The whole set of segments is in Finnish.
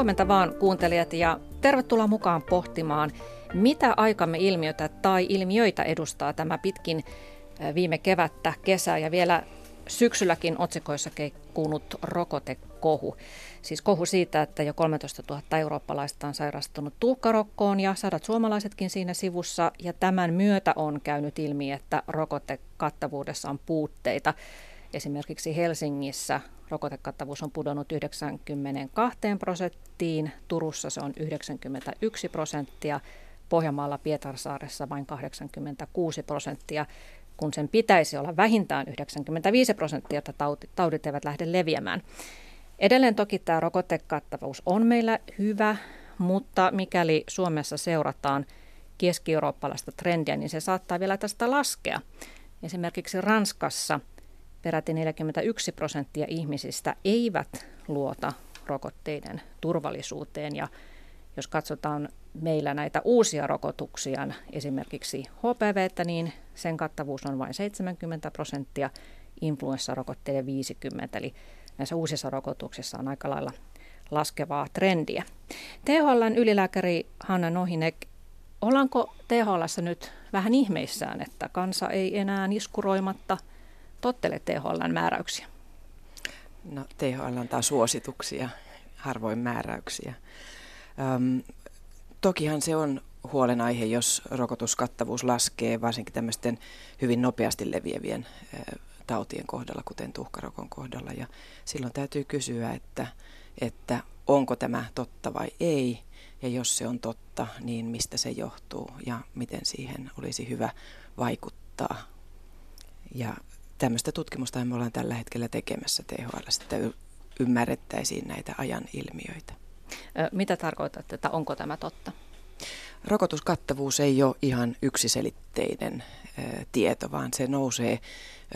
Huomenta vaan kuuntelijat ja tervetuloa mukaan pohtimaan, mitä aikamme ilmiötä tai ilmiöitä edustaa tämä pitkin viime kevättä, kesää ja vielä syksylläkin otsikoissa keikkuunut rokotekohu. Siis kohu siitä, että jo 13 000 eurooppalaista on sairastunut tuhkarokkoon ja sadat suomalaisetkin siinä sivussa. Ja tämän myötä on käynyt ilmi, että rokotekattavuudessa on puutteita. Esimerkiksi Helsingissä rokotekattavuus on pudonnut 92 prosenttiin, Turussa se on 91 prosenttia, Pohjanmaalla Pietarsaaressa vain 86 prosenttia, kun sen pitäisi olla vähintään 95 prosenttia, että taudit eivät lähde leviämään. Edelleen toki tämä rokotekattavuus on meillä hyvä, mutta mikäli Suomessa seurataan keski-eurooppalaista trendiä, niin se saattaa vielä tästä laskea. Esimerkiksi Ranskassa peräti 41 prosenttia ihmisistä eivät luota rokotteiden turvallisuuteen ja jos katsotaan meillä näitä uusia rokotuksia, esimerkiksi HPV, niin sen kattavuus on vain 70 prosenttia, influenssarokotteiden 50, eli näissä uusissa rokotuksissa on aika lailla laskevaa trendiä. THLn ylilääkäri Hanna Nohinek, ollaanko THLssä nyt vähän ihmeissään, että kansa ei enää iskuroimatta tottele THLn määräyksiä? No THL antaa suosituksia, harvoin määräyksiä. Öm, tokihan se on huolenaihe, jos rokotuskattavuus laskee, varsinkin tämmöisten hyvin nopeasti leviävien tautien kohdalla, kuten tuhkarokon kohdalla. Ja silloin täytyy kysyä, että, että onko tämä totta vai ei. Ja jos se on totta, niin mistä se johtuu ja miten siihen olisi hyvä vaikuttaa. Ja tämmöistä tutkimusta me ollaan tällä hetkellä tekemässä THL, että ymmärrettäisiin näitä ajan ilmiöitä. Mitä tarkoitat, että onko tämä totta? Rokotuskattavuus ei ole ihan yksiselitteinen tieto, vaan se nousee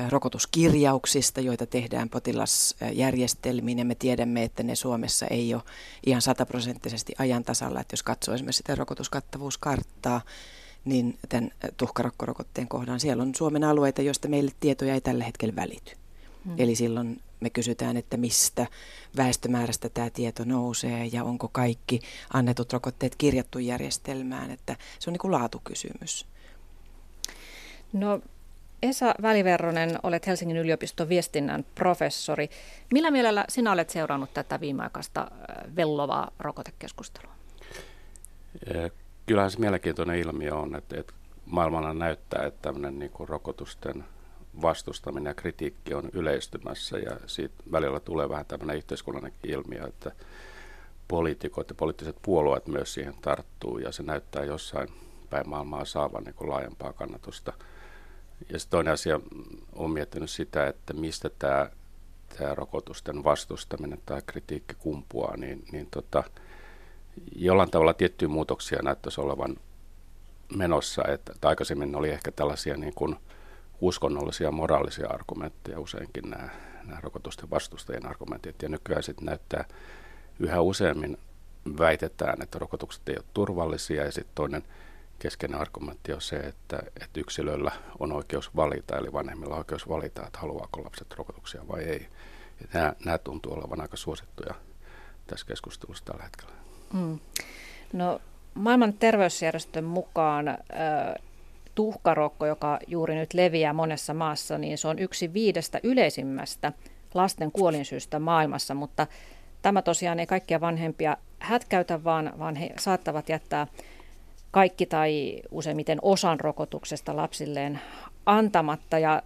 rokotuskirjauksista, joita tehdään potilasjärjestelmiin ja me tiedämme, että ne Suomessa ei ole ihan sataprosenttisesti ajan tasalla. Että jos katsoo esimerkiksi sitä rokotuskattavuuskarttaa, niin tämän tuhkarokkorokotteen kohdan siellä on Suomen alueita, joista meille tietoja ei tällä hetkellä välity. Hmm. Eli silloin me kysytään, että mistä väestömäärästä tämä tieto nousee ja onko kaikki annetut rokotteet kirjattu järjestelmään, että se on niin kuin laatukysymys. No Esa Väliverronen, olet Helsingin yliopiston viestinnän professori. Millä mielellä sinä olet seurannut tätä viimeaikaista äh, vellovaa rokotekeskustelua? Kyllähän se mielenkiintoinen ilmiö on, että, että maailmalla näyttää, että tämmöinen niin kuin rokotusten vastustaminen ja kritiikki on yleistymässä ja siitä välillä tulee vähän tämmöinen yhteiskunnallinen ilmiö, että poliitikot ja poliittiset puolueet myös siihen tarttuu ja se näyttää jossain päin maailmaa saavan niin kuin laajempaa kannatusta – ja toinen asia, olen miettinyt sitä, että mistä tämä, tämä rokotusten vastustaminen tai kritiikki kumpuaa, niin, niin tota, jollain tavalla tiettyjä muutoksia näyttäisi olevan menossa, että, että aikaisemmin oli ehkä tällaisia niin kuin uskonnollisia moraalisia argumentteja useinkin nämä, nämä rokotusten vastustajien argumentit, ja nykyään sitten näyttää yhä useammin väitetään, että rokotukset eivät ole turvallisia, ja sitten toinen keskeinen argumentti on se, että, että yksilöllä on oikeus valita, eli vanhemmilla on oikeus valita, että haluaako lapset rokotuksia vai ei. Ja nämä, nämä tuntuu olevan aika suosittuja tässä keskustelussa tällä hetkellä. Mm. No, maailman terveysjärjestön mukaan äh, tuhkarokko, joka juuri nyt leviää monessa maassa, niin se on yksi viidestä yleisimmästä lasten kuolinsyystä maailmassa, mutta tämä tosiaan ei kaikkia vanhempia hätkäytä, vaan, vaan he saattavat jättää kaikki tai useimmiten osan rokotuksesta lapsilleen antamatta. Ja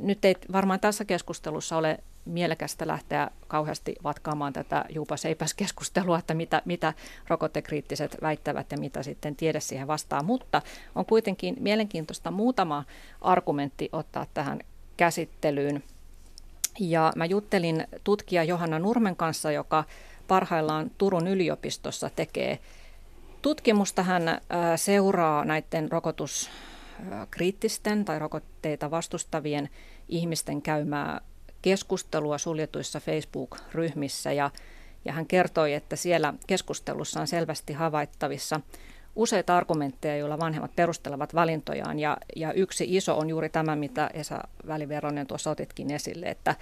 nyt ei varmaan tässä keskustelussa ole mielekästä lähteä kauheasti vatkaamaan tätä juupas keskustelua, että mitä, mitä rokotekriittiset väittävät ja mitä sitten tiede siihen vastaa. Mutta on kuitenkin mielenkiintoista muutama argumentti ottaa tähän käsittelyyn. Ja mä juttelin tutkija Johanna Nurmen kanssa, joka parhaillaan Turun yliopistossa tekee Tutkimusta hän seuraa näiden rokotuskriittisten tai rokotteita vastustavien ihmisten käymää keskustelua suljetuissa Facebook-ryhmissä ja, ja hän kertoi, että siellä keskustelussa on selvästi havaittavissa useita argumentteja, joilla vanhemmat perustelevat valintojaan ja, ja yksi iso on juuri tämä, mitä Esa Väliveronen tuossa otitkin esille, että,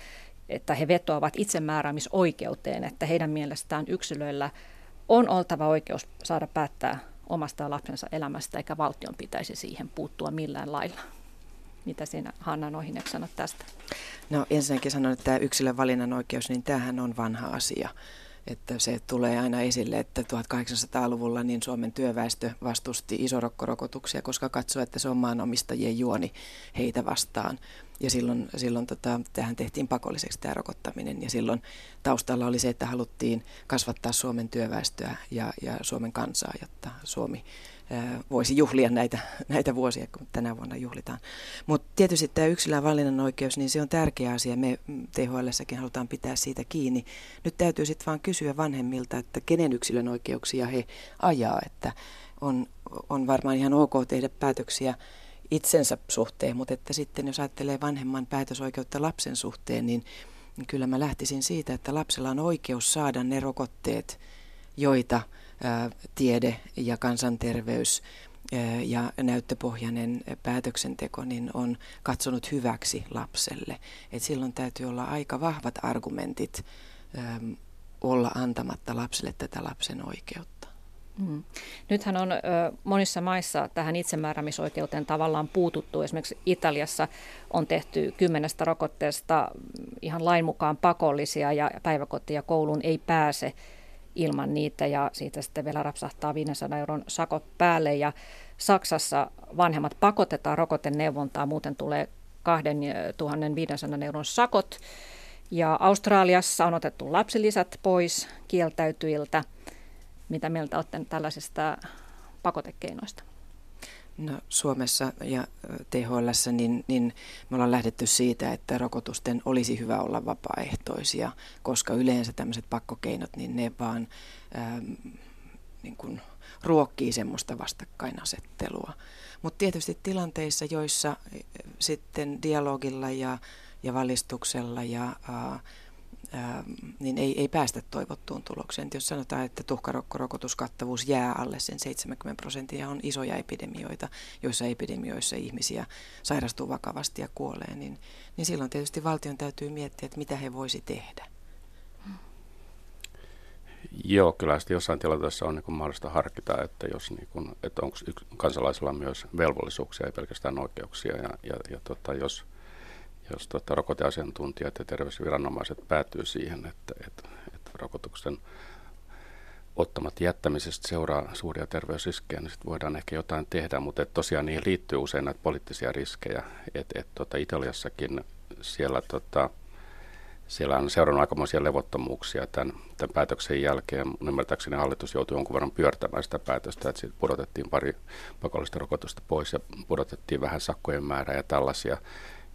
että he vetoavat itsemääräämisoikeuteen, että heidän mielestään yksilöillä on oltava oikeus saada päättää omasta lapsensa elämästä, eikä valtion pitäisi siihen puuttua millään lailla. Mitä siinä Hanna Nohinek sanot tästä? No ensinnäkin sanon, että tämä yksilön valinnan oikeus, niin tämähän on vanha asia. Että se tulee aina esille, että 1800-luvulla niin Suomen työväestö vastusti isorokkorokotuksia, koska katsoi, että se on maanomistajien juoni heitä vastaan. Ja silloin, silloin tota, tähän tehtiin pakolliseksi tämä rokottaminen ja silloin taustalla oli se, että haluttiin kasvattaa Suomen työväestöä ja, ja Suomen kansaa, jotta Suomi voisi juhlia näitä, näitä vuosia, kun tänä vuonna juhlitaan. Mutta tietysti tämä yksilön valinnan oikeus, niin se on tärkeä asia. Me THLssäkin halutaan pitää siitä kiinni. Nyt täytyy sitten vaan kysyä vanhemmilta, että kenen yksilön oikeuksia he ajaa. Että on, on varmaan ihan ok tehdä päätöksiä itsensä suhteen, mutta että sitten jos ajattelee vanhemman päätösoikeutta lapsen suhteen, niin, kyllä mä lähtisin siitä, että lapsella on oikeus saada ne rokotteet, joita tiede ja kansanterveys ja näyttöpohjainen päätöksenteko niin on katsonut hyväksi lapselle. Et silloin täytyy olla aika vahvat argumentit olla antamatta lapselle tätä lapsen oikeutta. Mm. Nythän on ö, monissa maissa tähän itsemääräämisoikeuteen tavallaan puututtu. Esimerkiksi Italiassa on tehty kymmenestä rokotteesta ihan lain mukaan pakollisia ja päiväkoti ja kouluun ei pääse ilman niitä ja siitä sitten vielä rapsahtaa 500 euron sakot päälle ja Saksassa vanhemmat pakotetaan rokoteneuvontaa, muuten tulee 2500 euron sakot ja Australiassa on otettu lapsilisät pois kieltäytyiltä. Mitä mieltä olette tällaisista pakotekeinoista? No, Suomessa ja THL, niin, niin me ollaan lähdetty siitä, että rokotusten olisi hyvä olla vapaaehtoisia, koska yleensä tämmöiset pakkokeinot, niin ne vaan ähm, niin kuin ruokkii semmoista vastakkainasettelua. Mutta tietysti tilanteissa, joissa sitten dialogilla ja, ja valistuksella ja äh, niin ei, ei päästä toivottuun tulokseen. Et jos sanotaan, että tuhkarokkorokotuskattavuus jää alle sen 70 prosenttia, on isoja epidemioita, joissa epidemioissa ihmisiä sairastuu vakavasti ja kuolee, niin, niin silloin tietysti valtion täytyy miettiä, että mitä he voisi tehdä. Joo, kyllä sitten jossain tilanteessa on niin mahdollista harkita, että, jos, niin kuin, että onko kansalaisilla myös velvollisuuksia, ei pelkästään oikeuksia. Ja, ja, ja tota, jos, jos tota, rokoteasiantuntijat ja terveysviranomaiset päätyy siihen, että, että, että rokotuksen ottamat jättämisestä seuraa suuria terveysriskejä, niin sitten voidaan ehkä jotain tehdä, mutta et tosiaan niihin liittyy usein näitä poliittisia riskejä. Et, et, tota, Italiassakin siellä, tota, siellä on seurannut aikamoisia levottomuuksia tämän, tämän päätöksen jälkeen. Mun ymmärtääkseni hallitus joutui jonkun verran pyörtämään sitä päätöstä, että siitä pudotettiin pari pakollista rokotusta pois ja pudotettiin vähän sakkojen määrää ja tällaisia.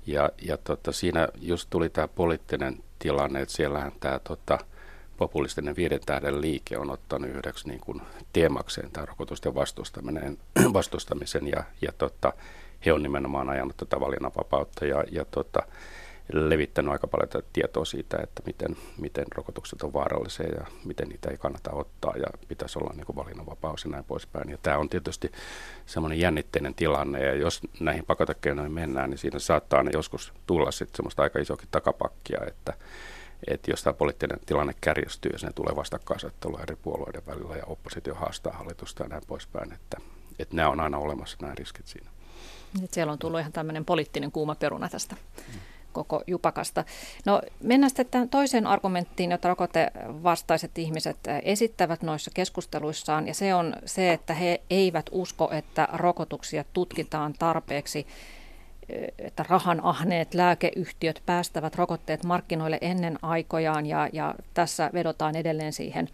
Ja, ja tota, siinä just tuli tämä poliittinen tilanne, että siellähän tämä tota, populistinen viiden tähden liike on ottanut yhdeksi niin kuin teemakseen tämä rokotusten vastustaminen, vastustamisen. Ja, ja tota, he on nimenomaan ajanut tätä valinnanvapautta. Ja, ja tota, levittänyt aika paljon tätä tietoa siitä, että miten, miten rokotukset on vaarallisia ja miten niitä ei kannata ottaa ja pitäisi olla niin kuin valinnanvapaus ja näin poispäin. Ja tämä on tietysti semmoinen jännitteinen tilanne ja jos näihin pakotekeinoihin mennään, niin siinä saattaa ne joskus tulla sitten semmoista aika isokin takapakkia, että, että jos tämä poliittinen tilanne kärjistyy ja sinne tulee vastakkainasettelua eri puolueiden välillä ja oppositio haastaa hallitusta ja näin poispäin, että, että nämä on aina olemassa nämä riskit siinä. Nyt siellä on tullut ihan tämmöinen poliittinen kuuma peruna tästä. Mm koko jupakasta. No mennään sitten tähän toiseen argumenttiin, jota rokotevastaiset ihmiset esittävät noissa keskusteluissaan, ja se on se, että he eivät usko, että rokotuksia tutkitaan tarpeeksi että rahan ahneet lääkeyhtiöt päästävät rokotteet markkinoille ennen aikojaan ja, ja tässä vedotaan edelleen siihen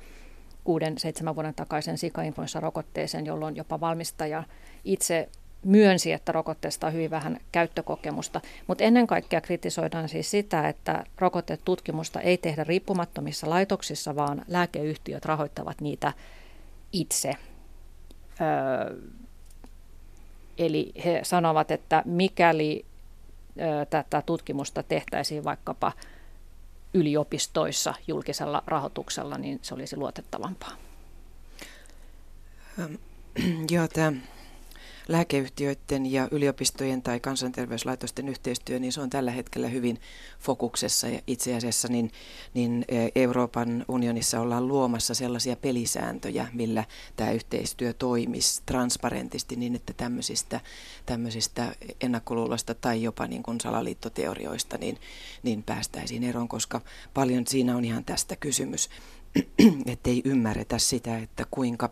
kuuden, seitsemän vuoden takaisen sikainfluenssarokotteeseen, jolloin jopa valmistaja itse myönsi, että rokotteesta on hyvin vähän käyttökokemusta, mutta ennen kaikkea kritisoidaan siis sitä, että rokotetutkimusta ei tehdä riippumattomissa laitoksissa, vaan lääkeyhtiöt rahoittavat niitä itse. Öö, eli he sanovat, että mikäli öö, tätä tutkimusta tehtäisiin vaikkapa yliopistoissa julkisella rahoituksella, niin se olisi luotettavampaa. Joo, tämä lääkeyhtiöiden ja yliopistojen tai kansanterveyslaitosten yhteistyö, niin se on tällä hetkellä hyvin fokuksessa. Ja itse asiassa niin, niin Euroopan unionissa ollaan luomassa sellaisia pelisääntöjä, millä tämä yhteistyö toimisi transparentisti niin, että tämmöisistä, tämmöisistä ennakkoluuloista tai jopa niin kuin salaliittoteorioista niin, niin päästäisiin eroon, koska paljon siinä on ihan tästä kysymys, ettei ymmärretä sitä, että kuinka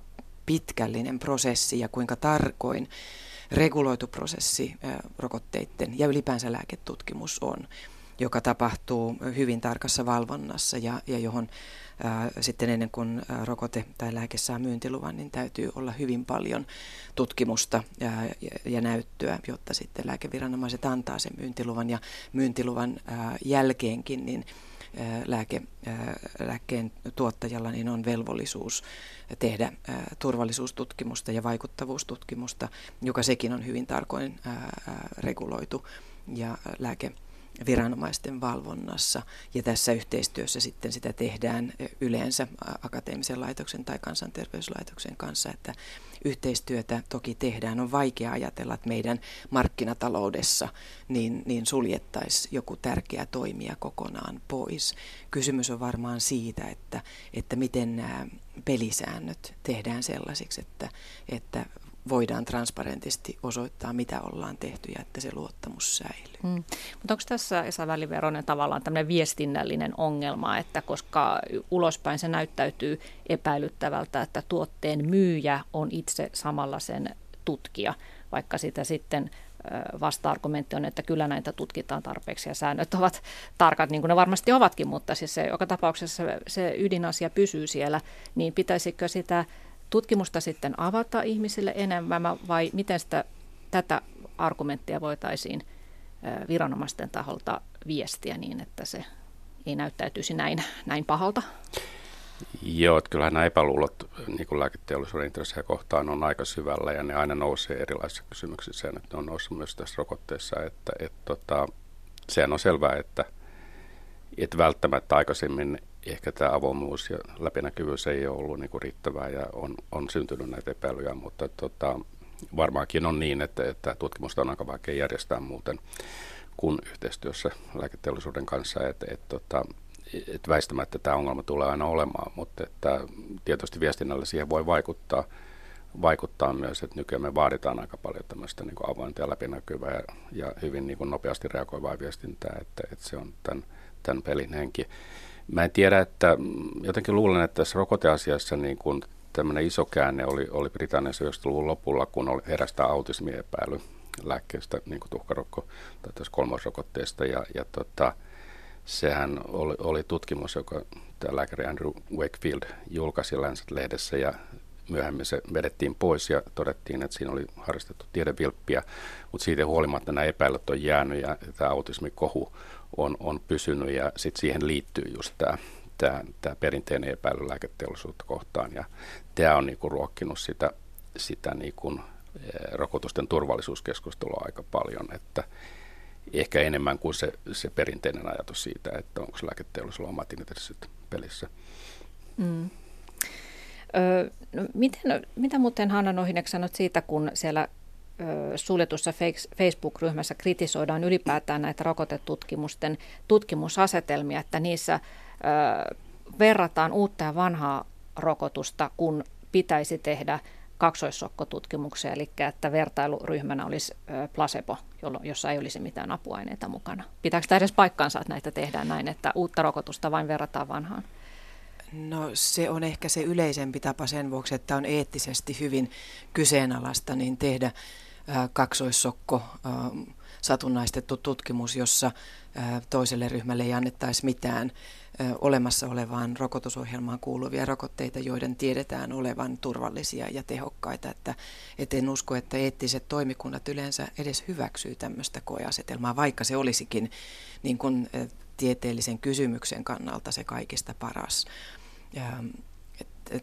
pitkällinen prosessi ja kuinka tarkoin reguloitu prosessi rokotteiden ja ylipäänsä lääketutkimus on, joka tapahtuu hyvin tarkassa valvonnassa ja, ja johon ää, sitten ennen kuin rokote tai lääke saa myyntiluvan, niin täytyy olla hyvin paljon tutkimusta ja, ja, ja näyttöä, jotta sitten lääkeviranomaiset antaa sen myyntiluvan. Ja myyntiluvan ää, jälkeenkin, niin lääke, lääkkeen tuottajalla niin on velvollisuus tehdä turvallisuustutkimusta ja vaikuttavuustutkimusta, joka sekin on hyvin tarkoin reguloitu. Ja lääke viranomaisten valvonnassa. Ja tässä yhteistyössä sitten sitä tehdään yleensä akateemisen laitoksen tai kansanterveyslaitoksen kanssa, että yhteistyötä toki tehdään. On vaikea ajatella, että meidän markkinataloudessa niin, niin suljettaisiin joku tärkeä toimija kokonaan pois. Kysymys on varmaan siitä, että, että miten nämä pelisäännöt tehdään sellaisiksi, että, että voidaan transparentisti osoittaa, mitä ollaan tehty ja että se luottamus säilyy. Mm. Mutta onko tässä Esa Väliveronen tavallaan tämmöinen viestinnällinen ongelma, että koska ulospäin se näyttäytyy epäilyttävältä, että tuotteen myyjä on itse samalla sen tutkija, vaikka sitä sitten vasta-argumentti on, että kyllä näitä tutkitaan tarpeeksi ja säännöt ovat tarkat, niin kuin ne varmasti ovatkin, mutta siis se, joka tapauksessa se ydinasia pysyy siellä, niin pitäisikö sitä tutkimusta sitten avata ihmisille enemmän vai miten sitä, tätä argumenttia voitaisiin viranomaisten taholta viestiä niin, että se ei näyttäytyisi näin, näin pahalta? Joo, että kyllähän nämä epäluulot niin kuin lääketeollisuuden intressejä kohtaan on aika syvällä ja ne aina nousee erilaisissa kysymyksissä ja ne on noussut myös tässä rokotteessa, että, että tota, sehän on selvää, että, että välttämättä aikaisemmin ehkä tämä avoimuus ja läpinäkyvyys ei ole ollut niin kuin riittävää ja on, on syntynyt näitä epäilyjä, mutta tota, varmaankin on niin, että, että tutkimusta on aika vaikea järjestää muuten kuin yhteistyössä lääketeollisuuden kanssa, että et, tota, et väistämättä tämä ongelma tulee aina olemaan, mutta että tietysti viestinnällä siihen voi vaikuttaa, vaikuttaa myös, että nykyään me vaaditaan aika paljon tämmöistä niin avointa ja läpinäkyvää ja, hyvin niin kuin nopeasti reagoivaa viestintää, että, että se on tämän, tämän pelin henki. Mä en tiedä, että jotenkin luulen, että tässä rokoteasiassa niin kun tämmöinen iso käänne oli, oli Britanniassa 90-luvun lopulla, kun oli herästä autismiepäily lääkkeestä, niin kuin tuhkarokko tai tässä kolmosrokotteesta. Ja, ja tota, sehän oli, oli tutkimus, joka tämä lääkäri Andrew Wakefield julkaisi Lancet-lehdessä ja myöhemmin se vedettiin pois ja todettiin, että siinä oli harrastettu tiedevilppiä, mutta siitä huolimatta nämä epäilyt on jäänyt ja tämä autismikohu on, on pysynyt ja sitten siihen liittyy just tämä tämä, tämä perinteinen epäily lääketeollisuutta kohtaan ja tämä on niinku ruokkinut sitä, sitä niinku, rokotusten turvallisuuskeskustelua aika paljon, että ehkä enemmän kuin se, se perinteinen ajatus siitä, että onko lääketeollisuudella omat intressit pelissä. Mm. Öö, no, miten, mitä muuten Hanna Nohinek sanot siitä, kun siellä suljetussa Facebook-ryhmässä kritisoidaan ylipäätään näitä rokotetutkimusten tutkimusasetelmia, että niissä verrataan uutta ja vanhaa rokotusta, kun pitäisi tehdä kaksoissokkotutkimuksia, eli että vertailuryhmänä olisi placebo, jossa ei olisi mitään apuaineita mukana. Pitääkö tämä edes paikkaansa, että näitä tehdään näin, että uutta rokotusta vain verrataan vanhaan? No se on ehkä se yleisempi tapa sen vuoksi, että on eettisesti hyvin kyseenalaista niin tehdä kaksoissokko satunnaistettu tutkimus, jossa toiselle ryhmälle ei annettaisi mitään olemassa olevaan rokotusohjelmaan kuuluvia rokotteita, joiden tiedetään olevan turvallisia ja tehokkaita. Että, et en usko, että eettiset toimikunnat yleensä edes hyväksyy tämmöistä koeasetelmaa, vaikka se olisikin niin kuin, tieteellisen kysymyksen kannalta se kaikista paras.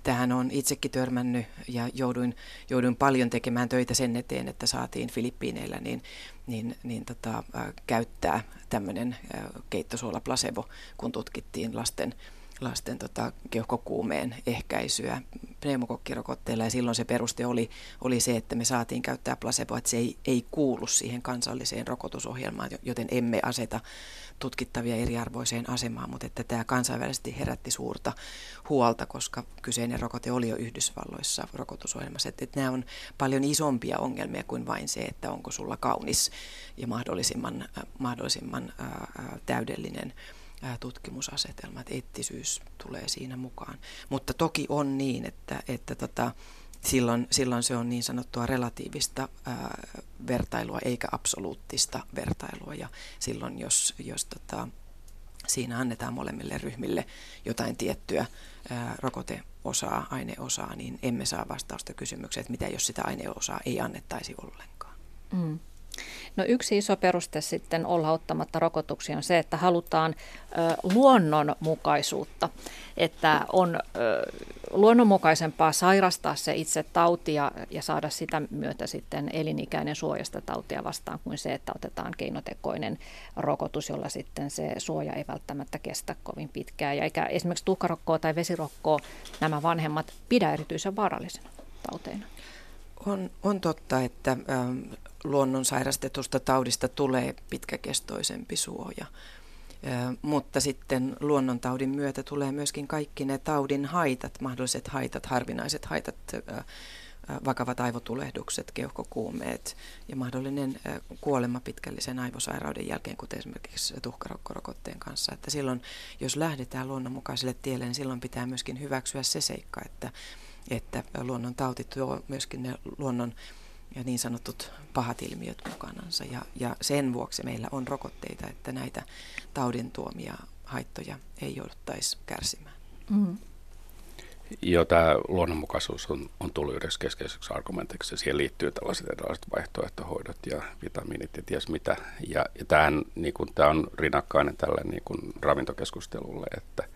Tähän on itsekin törmännyt ja jouduin, jouduin paljon tekemään töitä sen eteen, että saatiin Filippiineillä niin, niin, niin tota, käyttää tämmöinen keittosuola placebo, kun tutkittiin lasten lasten tota, keuhkokuumeen ehkäisyä pneumokokkirokotteilla ja silloin se peruste oli, oli se, että me saatiin käyttää placeboa, että se ei, ei kuulu siihen kansalliseen rokotusohjelmaan, joten emme aseta tutkittavia eriarvoiseen asemaan, mutta että tämä kansainvälisesti herätti suurta huolta, koska kyseinen rokote oli jo Yhdysvalloissa rokotusohjelmassa. Että, että nämä on paljon isompia ongelmia kuin vain se, että onko sulla kaunis ja mahdollisimman, äh, mahdollisimman ää, äh, täydellinen tutkimusasetelma, että eettisyys tulee siinä mukaan. Mutta toki on niin, että, että tota, silloin, silloin se on niin sanottua relatiivista ää, vertailua eikä absoluuttista vertailua. Ja silloin, jos, jos tota, siinä annetaan molemmille ryhmille jotain tiettyä ää, rokoteosaa, aineosaa, niin emme saa vastausta kysymykseen, että mitä jos sitä aineosaa ei annettaisi ollenkaan. Mm. No yksi iso peruste sitten olla ottamatta rokotuksia on se, että halutaan luonnonmukaisuutta, että on luonnonmukaisempaa sairastaa se itse tauti ja, ja saada sitä myötä sitten elinikäinen suojasta tautia vastaan kuin se, että otetaan keinotekoinen rokotus, jolla sitten se suoja ei välttämättä kestä kovin pitkään. Ja eikä esimerkiksi tuhkarokkoa tai vesirokkoa nämä vanhemmat pidä erityisen vaarallisena tauteina. On, on totta, että ähm, luonnon sairastetusta taudista tulee pitkäkestoisempi suoja. Mutta sitten luonnontaudin myötä tulee myöskin kaikki ne taudin haitat, mahdolliset haitat, harvinaiset haitat, vakavat aivotulehdukset, keuhkokuumeet ja mahdollinen kuolema pitkällisen aivosairauden jälkeen, kuten esimerkiksi tuhkarokkorokotteen kanssa. Että silloin, jos lähdetään luonnonmukaiselle tielle, niin silloin pitää myöskin hyväksyä se seikka, että, että luonnon tauti tuo myöskin ne luonnon ja niin sanotut pahat ilmiöt mukanansa. Ja, ja sen vuoksi meillä on rokotteita, että näitä taudin tuomia haittoja ei jouduttaisi kärsimään. Mm. Joo, tämä luonnonmukaisuus on, on tullut yhdessä keskeiseksi argumentiksi. Siihen liittyy tällaiset erilaiset vaihtoehtohoidot ja vitamiinit ja ties mitä. Ja, ja tämähän, niin kuin, tämä on rinnakkainen tälle niin kuin ravintokeskustelulle, että,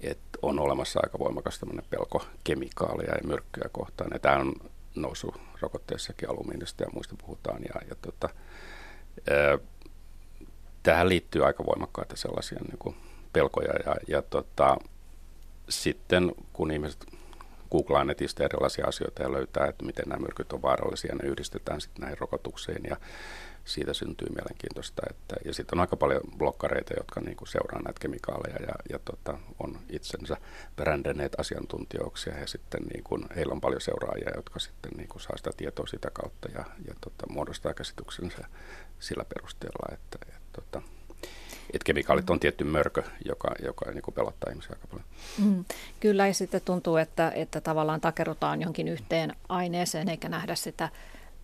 että on olemassa aika voimakas pelko kemikaaleja ja myrkkyjä kohtaan. Ja tämä on nousu rokotteessakin alumiinista ja muista puhutaan. Ja, ja tota, tähän liittyy aika voimakkaita sellaisia niin kuin pelkoja. Ja, ja tota, sitten kun ihmiset googlaa netistä erilaisia asioita ja löytää, että miten nämä myrkyt on vaarallisia, ne yhdistetään sitten näihin rokotuksiin ja siitä syntyy mielenkiintoista. Että, ja sitten on aika paljon blokkareita, jotka niin kuin seuraa näitä kemikaaleja ja, ja tota, on itsensä brändänneet asiantuntijoiksi ja he sitten niin kuin, heillä on paljon seuraajia, jotka sitten niin kuin, saa sitä tietoa sitä kautta ja, ja tota, muodostaa käsityksensä sillä perusteella, että, et, tota, että kemikaalit on tietty mörkö, joka, joka niin kuin pelottaa ihmisiä aika paljon. Mm, kyllä, ja sitten tuntuu, että, että tavallaan takerutaan jonkin yhteen aineeseen, eikä nähdä sitä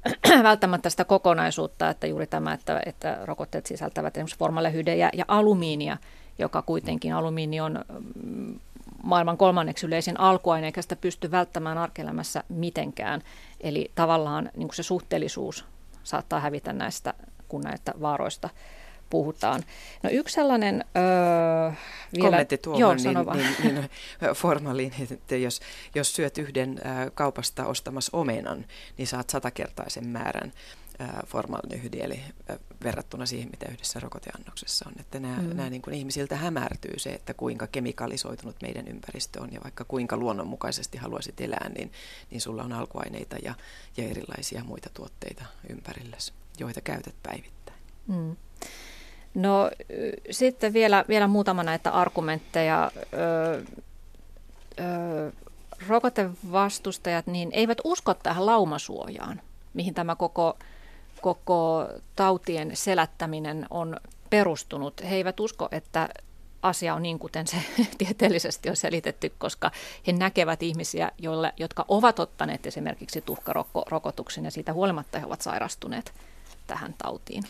välttämättä sitä kokonaisuutta, että juuri tämä, että, että rokotteet sisältävät esimerkiksi formalehyyden ja, alumiinia, joka kuitenkin alumiini on mm, maailman kolmanneksi yleisin alkuaine, eikä sitä pysty välttämään arkelämässä mitenkään. Eli tavallaan niin se suhteellisuus saattaa hävitä näistä kun näistä vaaroista puhutaan. No yksi sellainen... Öö, vielä, Kommentti tuohon, joo, niin, niin, niin, formaliin, että jos, jos syöt yhden kaupasta ostamassa omenan, niin saat satakertaisen määrän formaldehydi, eli verrattuna siihen, mitä yhdessä rokoteannoksessa on. Että nämä, mm. nämä niin kuin ihmisiltä hämärtyy se, että kuinka kemikalisoitunut meidän ympäristö on, ja vaikka kuinka luonnonmukaisesti haluaisit elää, niin, niin sulla on alkuaineita ja, ja erilaisia muita tuotteita ympärilläsi, joita käytät päivittäin. Mm. No sitten vielä, vielä muutama näitä argumentteja. Ö, ö, rokotevastustajat niin eivät usko tähän laumasuojaan, mihin tämä koko, koko tautien selättäminen on perustunut. He eivät usko, että asia on niin, kuten se tieteellisesti on selitetty, koska he näkevät ihmisiä, joille, jotka ovat ottaneet esimerkiksi tuhkarokotuksen ja siitä huolimatta he ovat sairastuneet tähän tautiin.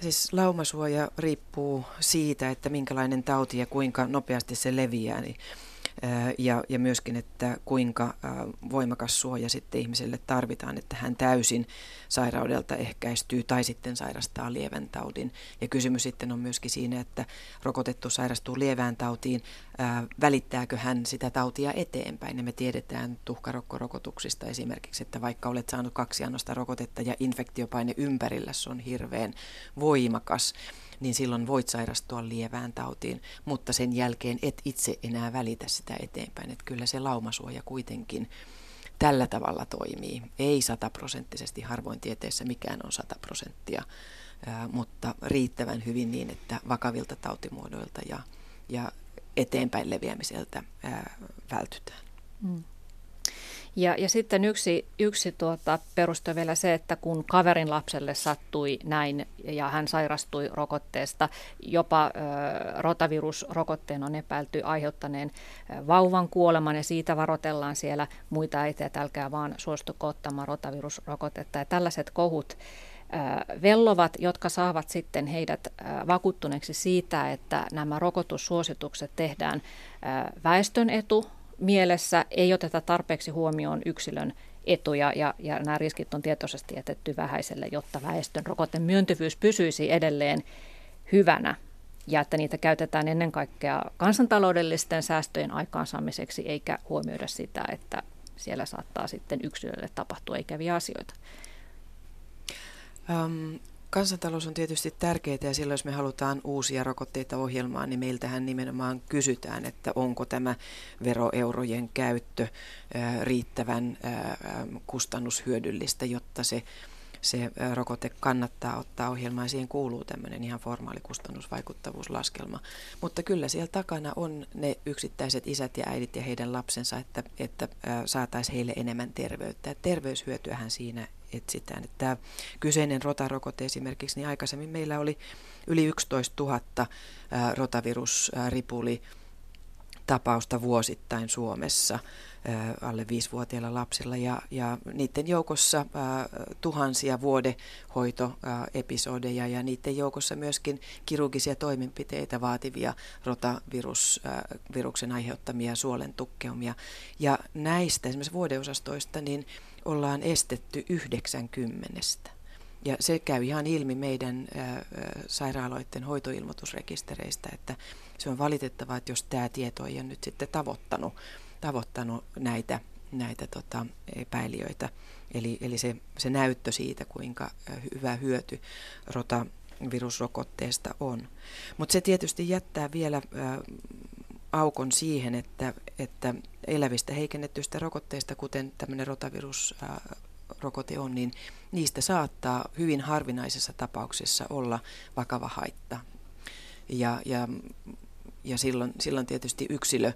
Siis laumasuoja riippuu siitä, että minkälainen tauti ja kuinka nopeasti se leviää. Niin ja, ja myöskin, että kuinka voimakas suoja sitten ihmiselle tarvitaan, että hän täysin sairaudelta ehkäistyy tai sitten sairastaa lievän taudin. Ja kysymys sitten on myöskin siinä, että rokotettu sairastuu lievään tautiin, välittääkö hän sitä tautia eteenpäin. Ja me tiedetään tuhkarokkorokotuksista esimerkiksi, että vaikka olet saanut kaksi annosta rokotetta ja infektiopaine ympärillä on hirveän voimakas, niin silloin voit sairastua lievään tautiin, mutta sen jälkeen et itse enää välitä sitä eteenpäin. Että kyllä se laumasuoja kuitenkin tällä tavalla toimii. Ei sataprosenttisesti, harvoin tieteessä mikään on sata prosenttia, mutta riittävän hyvin niin, että vakavilta tautimuodoilta ja, ja eteenpäin leviämiseltä ää, vältytään. Mm. Ja, ja sitten yksi, yksi tuota, peruste vielä se, että kun kaverin lapselle sattui näin ja hän sairastui rokotteesta, jopa ö, rotavirusrokotteen on epäilty aiheuttaneen vauvan kuoleman ja siitä varoitellaan siellä muita äitiä, että älkää vaan suostuko ottamaan rotavirusrokotetta. Ja tällaiset kohut vellovat, jotka saavat sitten heidät vakuuttuneeksi siitä, että nämä rokotussuositukset tehdään väestön etu mielessä, ei oteta tarpeeksi huomioon yksilön etuja ja, ja nämä riskit on tietoisesti jätetty vähäiselle, jotta väestön rokoten myöntyvyys pysyisi edelleen hyvänä ja että niitä käytetään ennen kaikkea kansantaloudellisten säästöjen aikaansaamiseksi eikä huomioida sitä, että siellä saattaa sitten yksilölle tapahtua ikäviä asioita. Kansantalous on tietysti tärkeää ja silloin jos me halutaan uusia rokotteita ohjelmaan, niin meiltähän nimenomaan kysytään, että onko tämä veroeurojen käyttö riittävän kustannushyödyllistä, jotta se se rokote kannattaa ottaa ohjelmaan. Siihen kuuluu tämmöinen ihan formaali kustannusvaikuttavuuslaskelma. Mutta kyllä siellä takana on ne yksittäiset isät ja äidit ja heidän lapsensa, että, että saataisiin heille enemmän terveyttä. Terveyshyötyähän siinä etsitään. Että tämä kyseinen rotarokote esimerkiksi, niin aikaisemmin meillä oli yli 11 000 rotavirusripuli tapausta vuosittain Suomessa alle viisivuotiailla lapsilla ja, ja niiden joukossa ää, tuhansia vuodehoitoepisodeja ja niiden joukossa myöskin kirurgisia toimenpiteitä vaativia rotaviruksen aiheuttamia suolen tukkeumia. Ja näistä esimerkiksi vuodeosastoista niin ollaan estetty 90. Ja se käy ihan ilmi meidän ää, sairaaloiden hoitoilmoitusrekistereistä, että se on valitettavaa, että jos tämä tieto ei ole nyt sitten tavoittanut tavoittanut näitä, näitä tota, epäilijöitä. Eli, eli se, se näyttö siitä, kuinka hyvä hyöty rotavirusrokotteesta on. Mutta se tietysti jättää vielä ä, aukon siihen, että, että elävistä heikennetyistä rokotteista, kuten tämmöinen rotavirusrokote on, niin niistä saattaa hyvin harvinaisessa tapauksessa olla vakava haitta. Ja, ja, ja silloin, silloin tietysti yksilö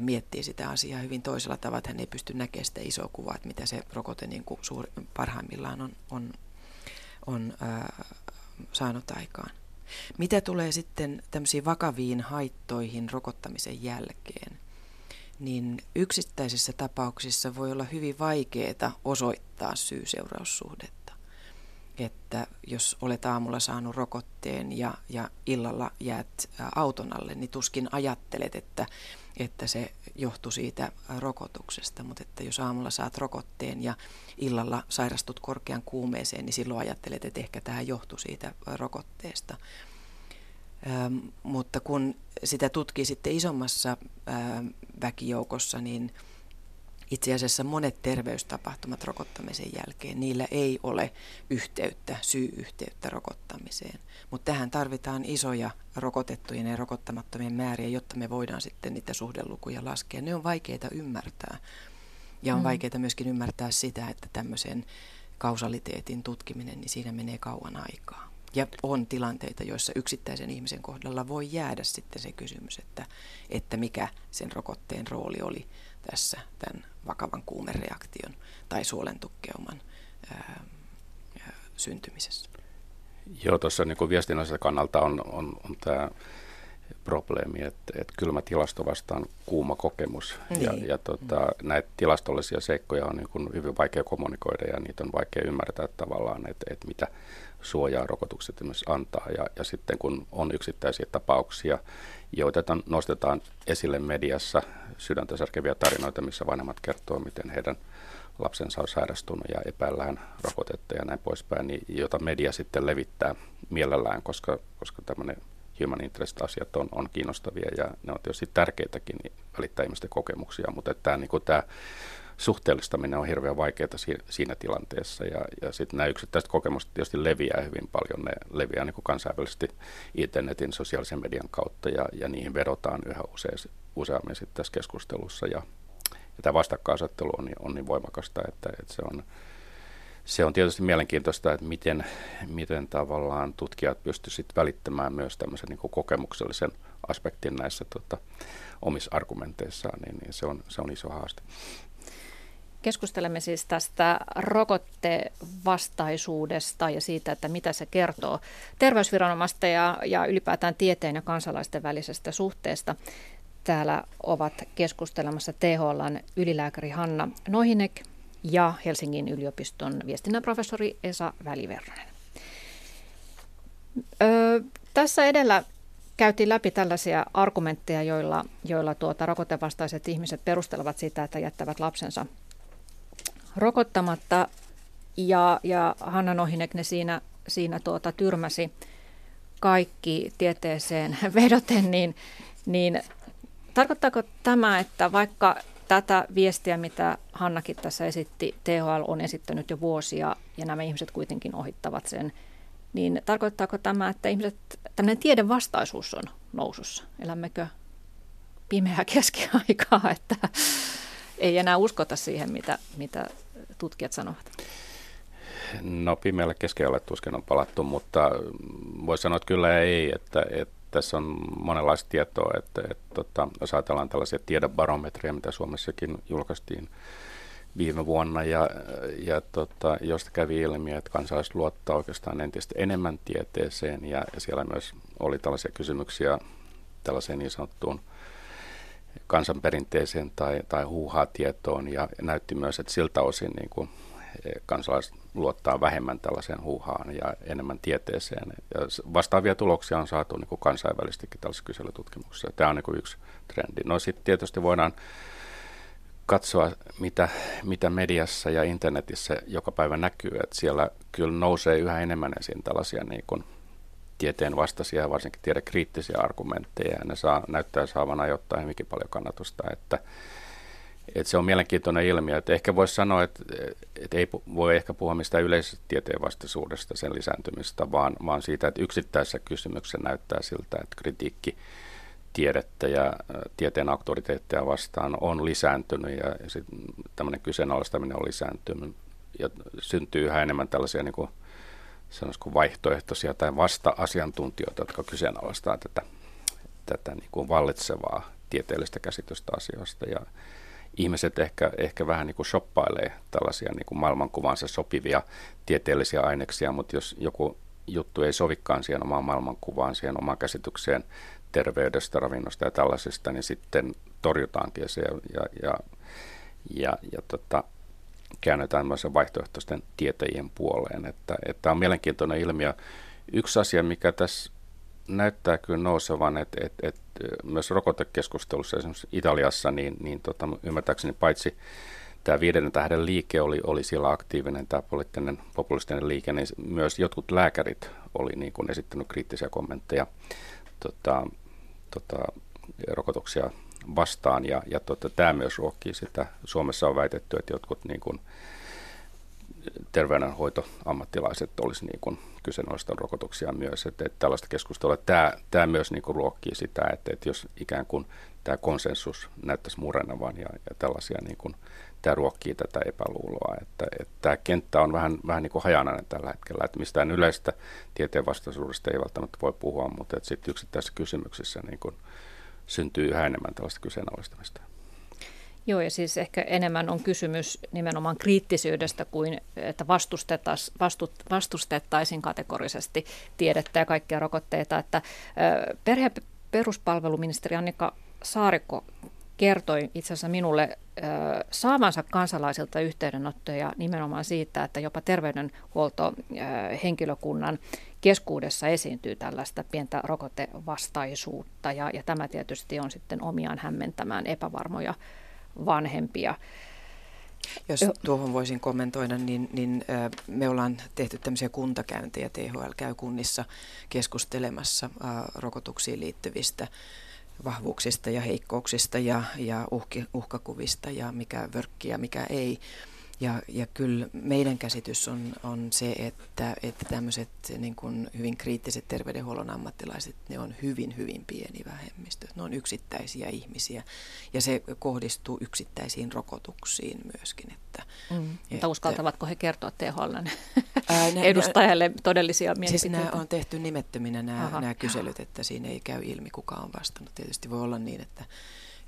miettii sitä asiaa hyvin toisella tavalla, että hän ei pysty näkemään sitä isoa kuvaa, että mitä se rokote niin kuin suur, parhaimmillaan on, on, on ää, saanut aikaan. Mitä tulee sitten tämmöisiin vakaviin haittoihin rokottamisen jälkeen, niin yksittäisissä tapauksissa voi olla hyvin vaikeaa osoittaa syy-seuraussuhdetta. Että jos olet aamulla saanut rokotteen ja, ja illalla jäät auton alle, niin tuskin ajattelet, että että se johtui siitä rokotuksesta, mutta että jos aamulla saat rokotteen ja illalla sairastut korkean kuumeeseen, niin silloin ajattelet, että ehkä tämä johtui siitä rokotteesta. Ähm, mutta kun sitä tutkii sitten isommassa ähm, väkijoukossa, niin itse asiassa monet terveystapahtumat rokottamisen jälkeen, niillä ei ole yhteyttä, syy-yhteyttä rokottamiseen. Mutta tähän tarvitaan isoja rokotettujen ja rokottamattomien määriä, jotta me voidaan sitten niitä suhdelukuja laskea. Ne on vaikeita ymmärtää. Ja on mm. vaikeaa myöskin ymmärtää sitä, että tämmöisen kausaliteetin tutkiminen, niin siinä menee kauan aikaa. Ja on tilanteita, joissa yksittäisen ihmisen kohdalla voi jäädä sitten se kysymys, että, että mikä sen rokotteen rooli oli tässä tämän vakavan kuumereaktion tai suolentukkeuman ää, syntymisessä. Joo, tuossa niin viestinnälliseltä kannalta on, on, on tämä probleemi, että, että kylmä tilasto vastaan kuuma kokemus. Niin. Ja, ja tota, näitä tilastollisia seikkoja on niin kuin hyvin vaikea kommunikoida ja niitä on vaikea ymmärtää tavallaan, että, että mitä suojaa rokotukset myös antaa. Ja, ja sitten kun on yksittäisiä tapauksia, joita nostetaan esille mediassa, sydäntä särkeviä tarinoita, missä vanhemmat kertoo, miten heidän lapsensa on sairastunut ja epäillään rokotetta ja näin poispäin, niin jota media sitten levittää mielellään, koska, koska tämmöinen human interest-asiat on, on kiinnostavia ja ne on tietysti tärkeitäkin niin välittää ihmisten kokemuksia, mutta tämä, niin tämä suhteellistaminen on hirveän vaikeaa siinä, tilanteessa. Ja, ja sitten nämä yksittäiset kokemukset tietysti leviää hyvin paljon. Ne leviää niin kuin kansainvälisesti internetin, sosiaalisen median kautta ja, ja niihin vedotaan yhä usein, useammin sitten tässä keskustelussa. Ja, ja tämä vastakkainasettelu on, on niin voimakasta, että, että se on se on tietysti mielenkiintoista, että miten, miten tavallaan tutkijat pystyisivät välittämään myös tämmöisen niin kokemuksellisen aspektin näissä tota, omissa argumenteissaan, niin, niin se, on, se on iso haaste. Keskustelemme siis tästä rokottevastaisuudesta ja siitä, että mitä se kertoo terveysviranomaista ja, ja ylipäätään tieteen ja kansalaisten välisestä suhteesta. Täällä ovat keskustelemassa THLn ylilääkäri Hanna Nohinek ja Helsingin yliopiston viestinnän professori Esa Väliverronen. Öö, tässä edellä käytiin läpi tällaisia argumentteja, joilla, joilla tuota, rokotevastaiset ihmiset perustelevat sitä, että jättävät lapsensa rokottamatta. Ja, ja Hanna Nohinek ne siinä, siinä tuota, tyrmäsi kaikki tieteeseen vedoten, niin, niin tarkoittaako tämä, että vaikka tätä viestiä, mitä Hannakin tässä esitti, THL on esittänyt jo vuosia ja nämä ihmiset kuitenkin ohittavat sen, niin tarkoittaako tämä, että ihmiset, tämmöinen tiedevastaisuus on nousussa? Elämmekö pimeää keskiaikaa, että ei enää uskota siihen, mitä, mitä tutkijat sanovat? No pimeällä keskiajalle tuskin on palattu, mutta voi sanoa, että kyllä ei, että, että tässä on monenlaista tietoa, että, että, tota, jos ajatellaan tällaisia tiedebarometreja, mitä Suomessakin julkaistiin viime vuonna, ja, ja tota, josta kävi ilmi, että kansalaiset luottaa oikeastaan entistä enemmän tieteeseen, ja, ja siellä myös oli tällaisia kysymyksiä tällaiseen niin sanottuun kansanperinteeseen tai, tai huuhaa tietoon, ja näytti myös, että siltä osin niin kuin kansalaiset luottaa vähemmän tällaiseen huuhaan ja enemmän tieteeseen. Ja vastaavia tuloksia on saatu niin kuin kansainvälisestikin tällaisessa kyselytutkimuksessa. Tämä on niin kuin yksi trendi. No sitten tietysti voidaan katsoa, mitä, mitä mediassa ja internetissä joka päivä näkyy. Että siellä kyllä nousee yhä enemmän esiin tällaisia niin kuin tieteen vastaisia ja varsinkin tiedekriittisiä argumentteja. Ja ne saa, näyttää saavan ajoittaa hyvinkin paljon kannatusta. Että, että se on mielenkiintoinen ilmiö. Että ehkä voisi sanoa, että, että ei voi ehkä puhua mistään yleisestä tieteen vastaisuudesta sen lisääntymistä, vaan, vaan siitä, että yksittäisessä kysymyksessä näyttää siltä, että kritiikki tiedettä ja tieteen auktoriteetteja vastaan on lisääntynyt ja, ja tämmöinen kyseenalaistaminen on lisääntynyt ja syntyy yhä enemmän tällaisia niin kuin, sanoisiko vaihtoehtoisia tai vasta-asiantuntijoita, jotka kyseenalaistaa tätä, tätä niin kuin vallitsevaa tieteellistä käsitystä asioista. Ja ihmiset ehkä, ehkä vähän niin kuin shoppailee tällaisia niin kuin maailmankuvansa sopivia tieteellisiä aineksia, mutta jos joku juttu ei sovikaan siihen omaan maailmankuvaan, siihen omaan käsitykseen terveydestä, ravinnosta ja tällaisesta, niin sitten torjutaankin se ja, ja, ja, ja, ja tota, käännetään myös vaihtoehtoisten tietäjien puoleen. Että, että on mielenkiintoinen ilmiö. Yksi asia, mikä tässä näyttää kyllä nousevan, että, että, että myös rokotekeskustelussa esimerkiksi Italiassa, niin, niin tota, ymmärtääkseni paitsi tämä viidennen tähden liike oli, oli siellä aktiivinen, tämä poliittinen populistinen liike, niin myös jotkut lääkärit oli niin kuin esittänyt kriittisiä kommentteja tota, tota, rokotuksia vastaan, ja, ja tota, tämä myös ruokkii sitä. Suomessa on väitetty, että jotkut niin kuin, terveydenhoitoammattilaiset olisi niin kuin kyseenalaistaan rokotuksia myös. Että, että tällaista keskustelua. Tämä, tämä myös niin kuin ruokkii sitä, että, että jos ikään kuin tämä konsensus näyttäisi murenevan ja, ja tällaisia, niin kuin, tämä ruokkii tätä epäluuloa. Että, että tämä kenttä on vähän, vähän niin kuin hajanainen tällä hetkellä, että mistään yleistä tieteenvastaisuudesta ei välttämättä voi puhua, mutta sitten yksittäisissä kysymyksissä niin kuin syntyy yhä enemmän tällaista kyseenalaistamista. Joo, ja siis ehkä enemmän on kysymys nimenomaan kriittisyydestä kuin, että vastustettaisiin kategorisesti tiedettä ja kaikkia rokotteita. Että perhe- peruspalveluministeri Annika Saarikko kertoi itse asiassa minulle saavansa kansalaisilta yhteydenottoja nimenomaan siitä, että jopa terveydenhuoltohenkilökunnan keskuudessa esiintyy tällaista pientä rokotevastaisuutta ja, ja tämä tietysti on sitten omiaan hämmentämään epävarmoja vanhempia. Jos tuohon voisin kommentoida, niin, niin me ollaan tehty tämmöisiä kuntakäyntejä. THL käy kunnissa keskustelemassa rokotuksiin liittyvistä vahvuuksista ja heikkouksista ja, ja uhki, uhkakuvista ja mikä vörkki ja mikä ei. Ja, ja kyllä meidän käsitys on, on se, että, että tämmöiset niin kuin hyvin kriittiset terveydenhuollon ammattilaiset, ne on hyvin, hyvin pieni vähemmistö. Ne on yksittäisiä ihmisiä ja se kohdistuu yksittäisiin rokotuksiin myöskin. Että, mm. että, Mutta uskaltavatko he kertoa THL edustajalle todellisia mielipiteitä? Siis nämä on tehty nimettöminä nämä, nämä kyselyt, että siinä ei käy ilmi kuka on vastannut. Tietysti voi olla niin, että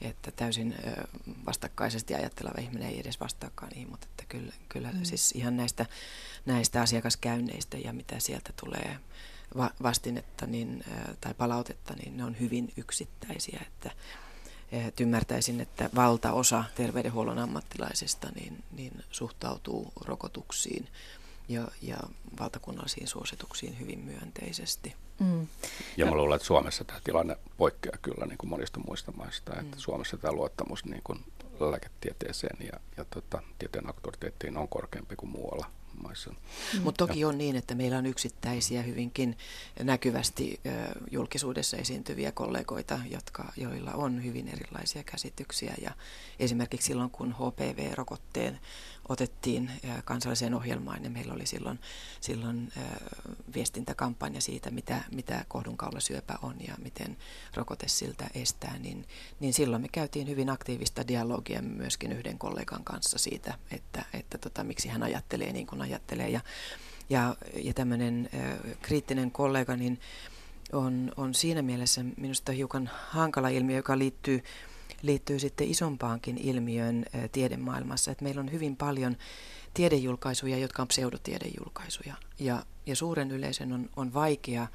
että täysin vastakkaisesti ajatteleva ihminen ei edes vastaakaan niihin, mutta että kyllä, kyllä mm. siis ihan näistä, näistä asiakaskäynneistä ja mitä sieltä tulee vastinetta niin, tai palautetta, niin ne on hyvin yksittäisiä, että et ymmärtäisin, että valtaosa terveydenhuollon ammattilaisista niin, niin suhtautuu rokotuksiin ja, ja valtakunnallisiin suosituksiin hyvin myönteisesti. Mm. Ja mä luulen, että Suomessa tämä tilanne poikkeaa kyllä niin kuin monista muista maista. Mm. Että Suomessa tämä luottamus niin kuin lääketieteeseen ja, ja tota, tieteen auktoriteettiin on korkeampi kuin muualla maissa. Mm. Mutta toki on niin, että meillä on yksittäisiä hyvinkin näkyvästi julkisuudessa esiintyviä kollegoita, jotka, joilla on hyvin erilaisia käsityksiä. Ja esimerkiksi silloin, kun HPV-rokotteen otettiin kansalliseen ohjelmaan ja meillä oli silloin, silloin viestintäkampanja siitä, mitä, mitä kohdunkaulasyöpä on ja miten rokote siltä estää, niin, niin silloin me käytiin hyvin aktiivista dialogia myöskin yhden kollegan kanssa siitä, että, että tota, miksi hän ajattelee niin kuin ajattelee. Ja, ja, ja tämmöinen kriittinen kollega niin on, on siinä mielessä minusta hiukan hankala ilmiö, joka liittyy liittyy sitten isompaankin ilmiöön tiedemaailmassa, että meillä on hyvin paljon tiedejulkaisuja, jotka on pseudotiedejulkaisuja. Ja, ja suuren yleisön on, on vaikea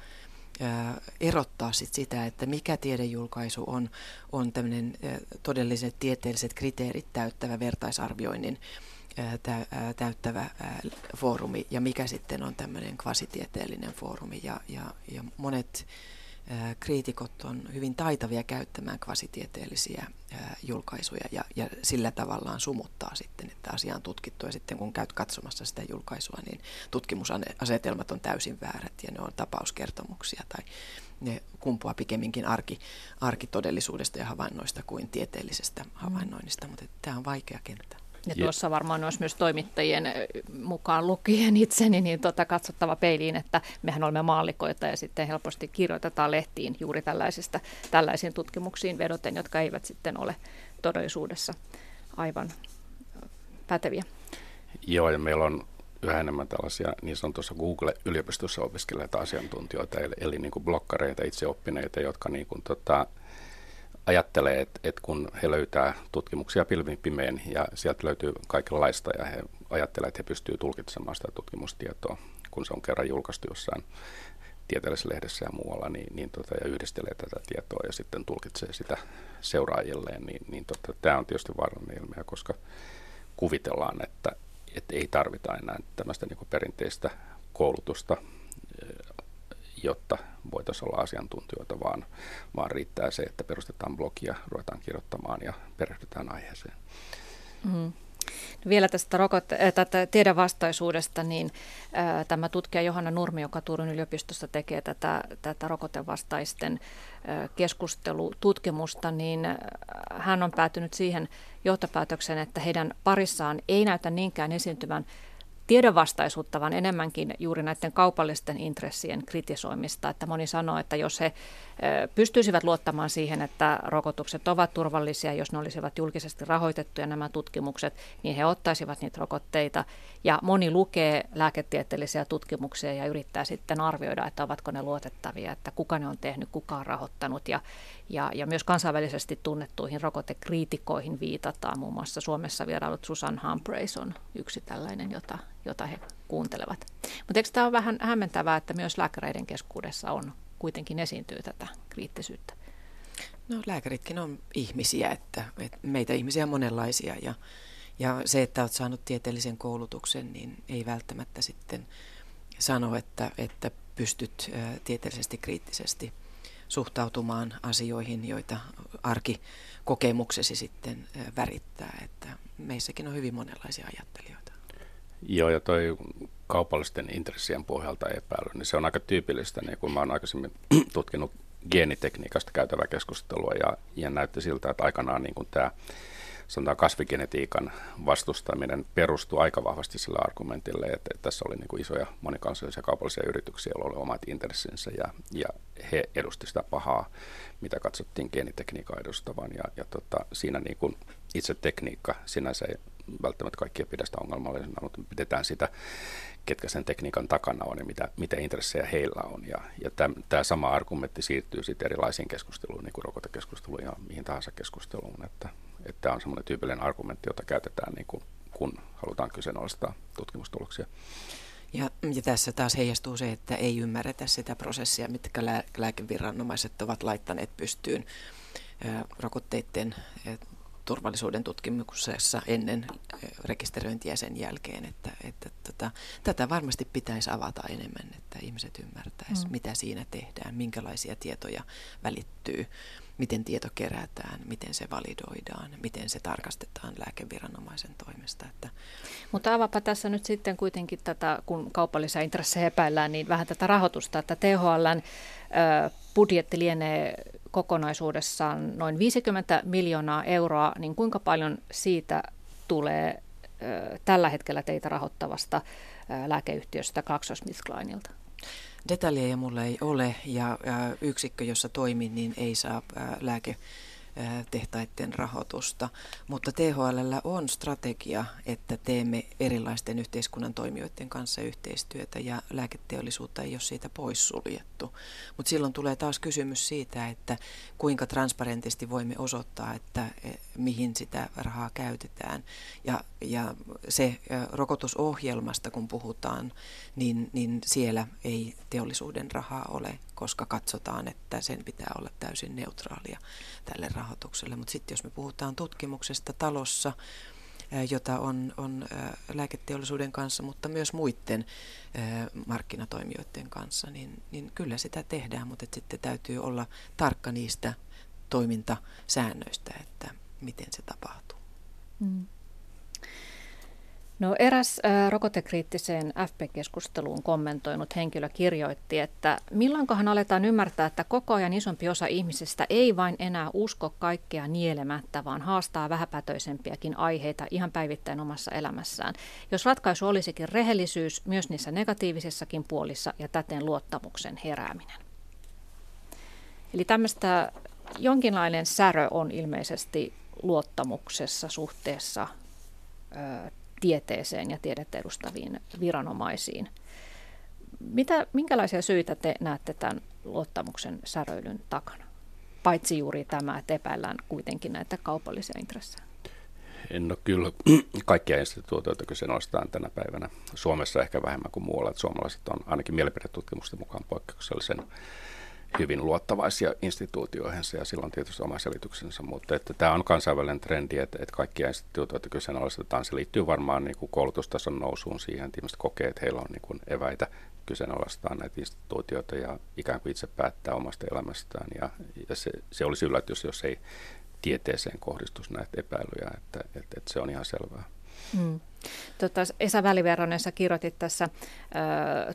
erottaa sit sitä, että mikä tiedejulkaisu on, on tämmöinen todelliset tieteelliset kriteerit täyttävä vertaisarvioinnin täyttävä foorumi ja mikä sitten on tämmöinen kvasitieteellinen foorumi. Ja, ja, ja monet kriitikot on hyvin taitavia käyttämään kvasitieteellisiä julkaisuja ja, ja sillä tavallaan sumuttaa sitten, että asia on tutkittu ja sitten kun käyt katsomassa sitä julkaisua, niin tutkimusasetelmat on täysin väärät ja ne on tapauskertomuksia tai ne kumpua pikemminkin arki, arkitodellisuudesta ja havainnoista kuin tieteellisestä havainnoinnista, mutta tämä on vaikea kenttä. Ja tuossa varmaan olisi myös toimittajien mukaan lukien itseni niin tota, katsottava peiliin, että mehän olemme maallikoita ja sitten helposti kirjoitetaan lehtiin juuri tällaisista, tällaisiin tutkimuksiin vedoten, jotka eivät sitten ole todellisuudessa aivan päteviä. Joo, ja meillä on yhä enemmän tällaisia niin sanotussa Google-yliopistossa opiskelijoita asiantuntijoita, eli, eli niin kuin blokkareita, itseoppineita, jotka niin kuin, tota, ajattelee, että, että kun he löytää tutkimuksia pilvin pimeen ja sieltä löytyy kaikenlaista ja he ajattelee, että he pystyvät tulkitsemaan sitä tutkimustietoa, kun se on kerran julkaistu jossain tieteellisessä lehdessä ja muualla, niin, niin tota, ja yhdistelee tätä tietoa ja sitten tulkitsee sitä seuraajilleen, niin, niin tota, tämä on tietysti vaarallinen ilmiö, koska kuvitellaan, että, että ei tarvita enää tämmöistä niin perinteistä koulutusta jotta voitaisiin olla asiantuntijoita, vaan, vaan riittää se, että perustetaan blogia, ruvetaan kirjoittamaan ja perehdytään aiheeseen. Mm. Vielä tästä rokotte- äh, tätä tiedevastaisuudesta, niin äh, tämä tutkija Johanna Nurmi, joka Turun yliopistossa tekee tätä, tätä rokotevastaisten äh, keskustelututkimusta, niin hän on päätynyt siihen johtopäätökseen, että heidän parissaan ei näytä niinkään esiintyvän tiedevastaisuutta, vaan enemmänkin juuri näiden kaupallisten intressien kritisoimista. Että moni sanoo, että jos he pystyisivät luottamaan siihen, että rokotukset ovat turvallisia, jos ne olisivat julkisesti rahoitettuja nämä tutkimukset, niin he ottaisivat niitä rokotteita. Ja moni lukee lääketieteellisiä tutkimuksia ja yrittää sitten arvioida, että ovatko ne luotettavia, että kuka ne on tehnyt, kuka on rahoittanut. Ja, ja, ja myös kansainvälisesti tunnettuihin rokotekriitikoihin viitataan. Muun muassa Suomessa vierailut Susan Humphreys on yksi tällainen, jota, jota he kuuntelevat. Mutta eikö tämä ole vähän hämmentävää, että myös lääkäreiden keskuudessa on kuitenkin esiintyy tätä kriittisyyttä? No lääkäritkin on ihmisiä, että, että meitä ihmisiä on monenlaisia ja, ja se, että olet saanut tieteellisen koulutuksen, niin ei välttämättä sitten sano, että, että pystyt tieteellisesti kriittisesti suhtautumaan asioihin, joita arkikokemuksesi sitten värittää. Että meissäkin on hyvin monenlaisia ajattelijoita. Joo, ja toi kaupallisten intressien pohjalta epäily, niin se on aika tyypillistä, niin kun mä oon aikaisemmin tutkinut geenitekniikasta käytävää keskustelua ja, ja näytti siltä, että aikanaan niin kuin tämä sanotaan kasvigenetiikan vastustaminen perustuu aika vahvasti sillä argumentille, että, tässä oli niin kuin isoja monikansallisia kaupallisia yrityksiä, joilla oli omat intressinsä ja, ja he edustivat sitä pahaa, mitä katsottiin geenitekniikan edustavan ja, ja tota, siinä niin kuin itse tekniikka sinänsä ei välttämättä kaikkia pidä sitä ongelmallisena, mutta pidetään sitä, ketkä sen tekniikan takana on ja mitä, mitä intressejä heillä on. Ja, ja tämä sama argumentti siirtyy sitten erilaisiin keskusteluun, niin kuin rokotekeskusteluun ja mihin tahansa keskusteluun, että, että tämä on semmoinen tyypillinen argumentti, jota käytetään niin kuin, kun halutaan kyseenalaistaa tutkimustuloksia. Ja, ja tässä taas heijastuu se, että ei ymmärretä sitä prosessia, mitkä lää, lääkeviranomaiset ovat laittaneet pystyyn rokotteiden turvallisuuden tutkimuksessa ennen rekisteröintiä ja sen jälkeen. Että, että tota, tätä varmasti pitäisi avata enemmän, että ihmiset ymmärtäisivät, mm. mitä siinä tehdään, minkälaisia tietoja välittyy, miten tieto kerätään, miten se validoidaan, miten se tarkastetaan lääkeviranomaisen toimesta. Että Mutta avapa tässä nyt sitten kuitenkin tätä, kun kaupallisia intressejä epäillään, niin vähän tätä rahoitusta, että THLn budjetti lienee kokonaisuudessaan noin 50 miljoonaa euroa, niin kuinka paljon siitä tulee tällä hetkellä teitä rahoittavasta lääkeyhtiöstä GlaxoSmithKlineilta? Detaljeja mulla ei ole ja yksikkö, jossa toimin, niin ei saa lääke tehtaiden rahoitusta, mutta THL on strategia, että teemme erilaisten yhteiskunnan toimijoiden kanssa yhteistyötä ja lääketeollisuutta ei ole siitä poissuljettu. Mutta silloin tulee taas kysymys siitä, että kuinka transparentisti voimme osoittaa, että e, mihin sitä rahaa käytetään. Ja, ja se rokotusohjelmasta, kun puhutaan, niin, niin siellä ei teollisuuden rahaa ole koska katsotaan, että sen pitää olla täysin neutraalia tälle rahoitukselle. Mutta sitten jos me puhutaan tutkimuksesta talossa, jota on, on lääketeollisuuden kanssa, mutta myös muiden markkinatoimijoiden kanssa, niin, niin kyllä sitä tehdään, mutta sitten täytyy olla tarkka niistä toimintasäännöistä, että miten se tapahtuu. Mm. No eräs ä, rokotekriittiseen FP-keskusteluun kommentoinut henkilö kirjoitti, että milloinkohan aletaan ymmärtää, että koko ajan isompi osa ihmisistä ei vain enää usko kaikkea nielemättä, vaan haastaa vähäpätöisempiäkin aiheita ihan päivittäin omassa elämässään. Jos ratkaisu olisikin rehellisyys myös niissä negatiivisissakin puolissa ja täten luottamuksen herääminen. Eli tämmöistä jonkinlainen särö on ilmeisesti luottamuksessa suhteessa tieteeseen ja tiedettä edustaviin viranomaisiin. Mitä, minkälaisia syitä te näette tämän luottamuksen säröilyn takana? Paitsi juuri tämä, että epäillään kuitenkin näitä kaupallisia intressejä. En ole kyllä kaikkia instituutioita kyseenalaistaan tänä päivänä. Suomessa ehkä vähemmän kuin muualla. Että suomalaiset on ainakin mielipidetutkimusten mukaan poikkeuksellisen hyvin luottavaisia instituutioihinsa ja silloin tietysti oma selityksensä, mutta että tämä on kansainvälinen trendi, että, että kaikkia instituutioita kyseenalaistetaan. Se liittyy varmaan niin kuin koulutustason nousuun siihen, että ihmiset kokee, että heillä on niin kuin eväitä kyseenalaistaa näitä instituutioita ja ikään kuin itse päättää omasta elämästään. Ja, ja se, se olisi yllätys, jos ei tieteeseen kohdistuisi näitä epäilyjä, että, että, että se on ihan selvää. Mm. Tota, Esa Väliveronen, sä kirjoitit tässä äh,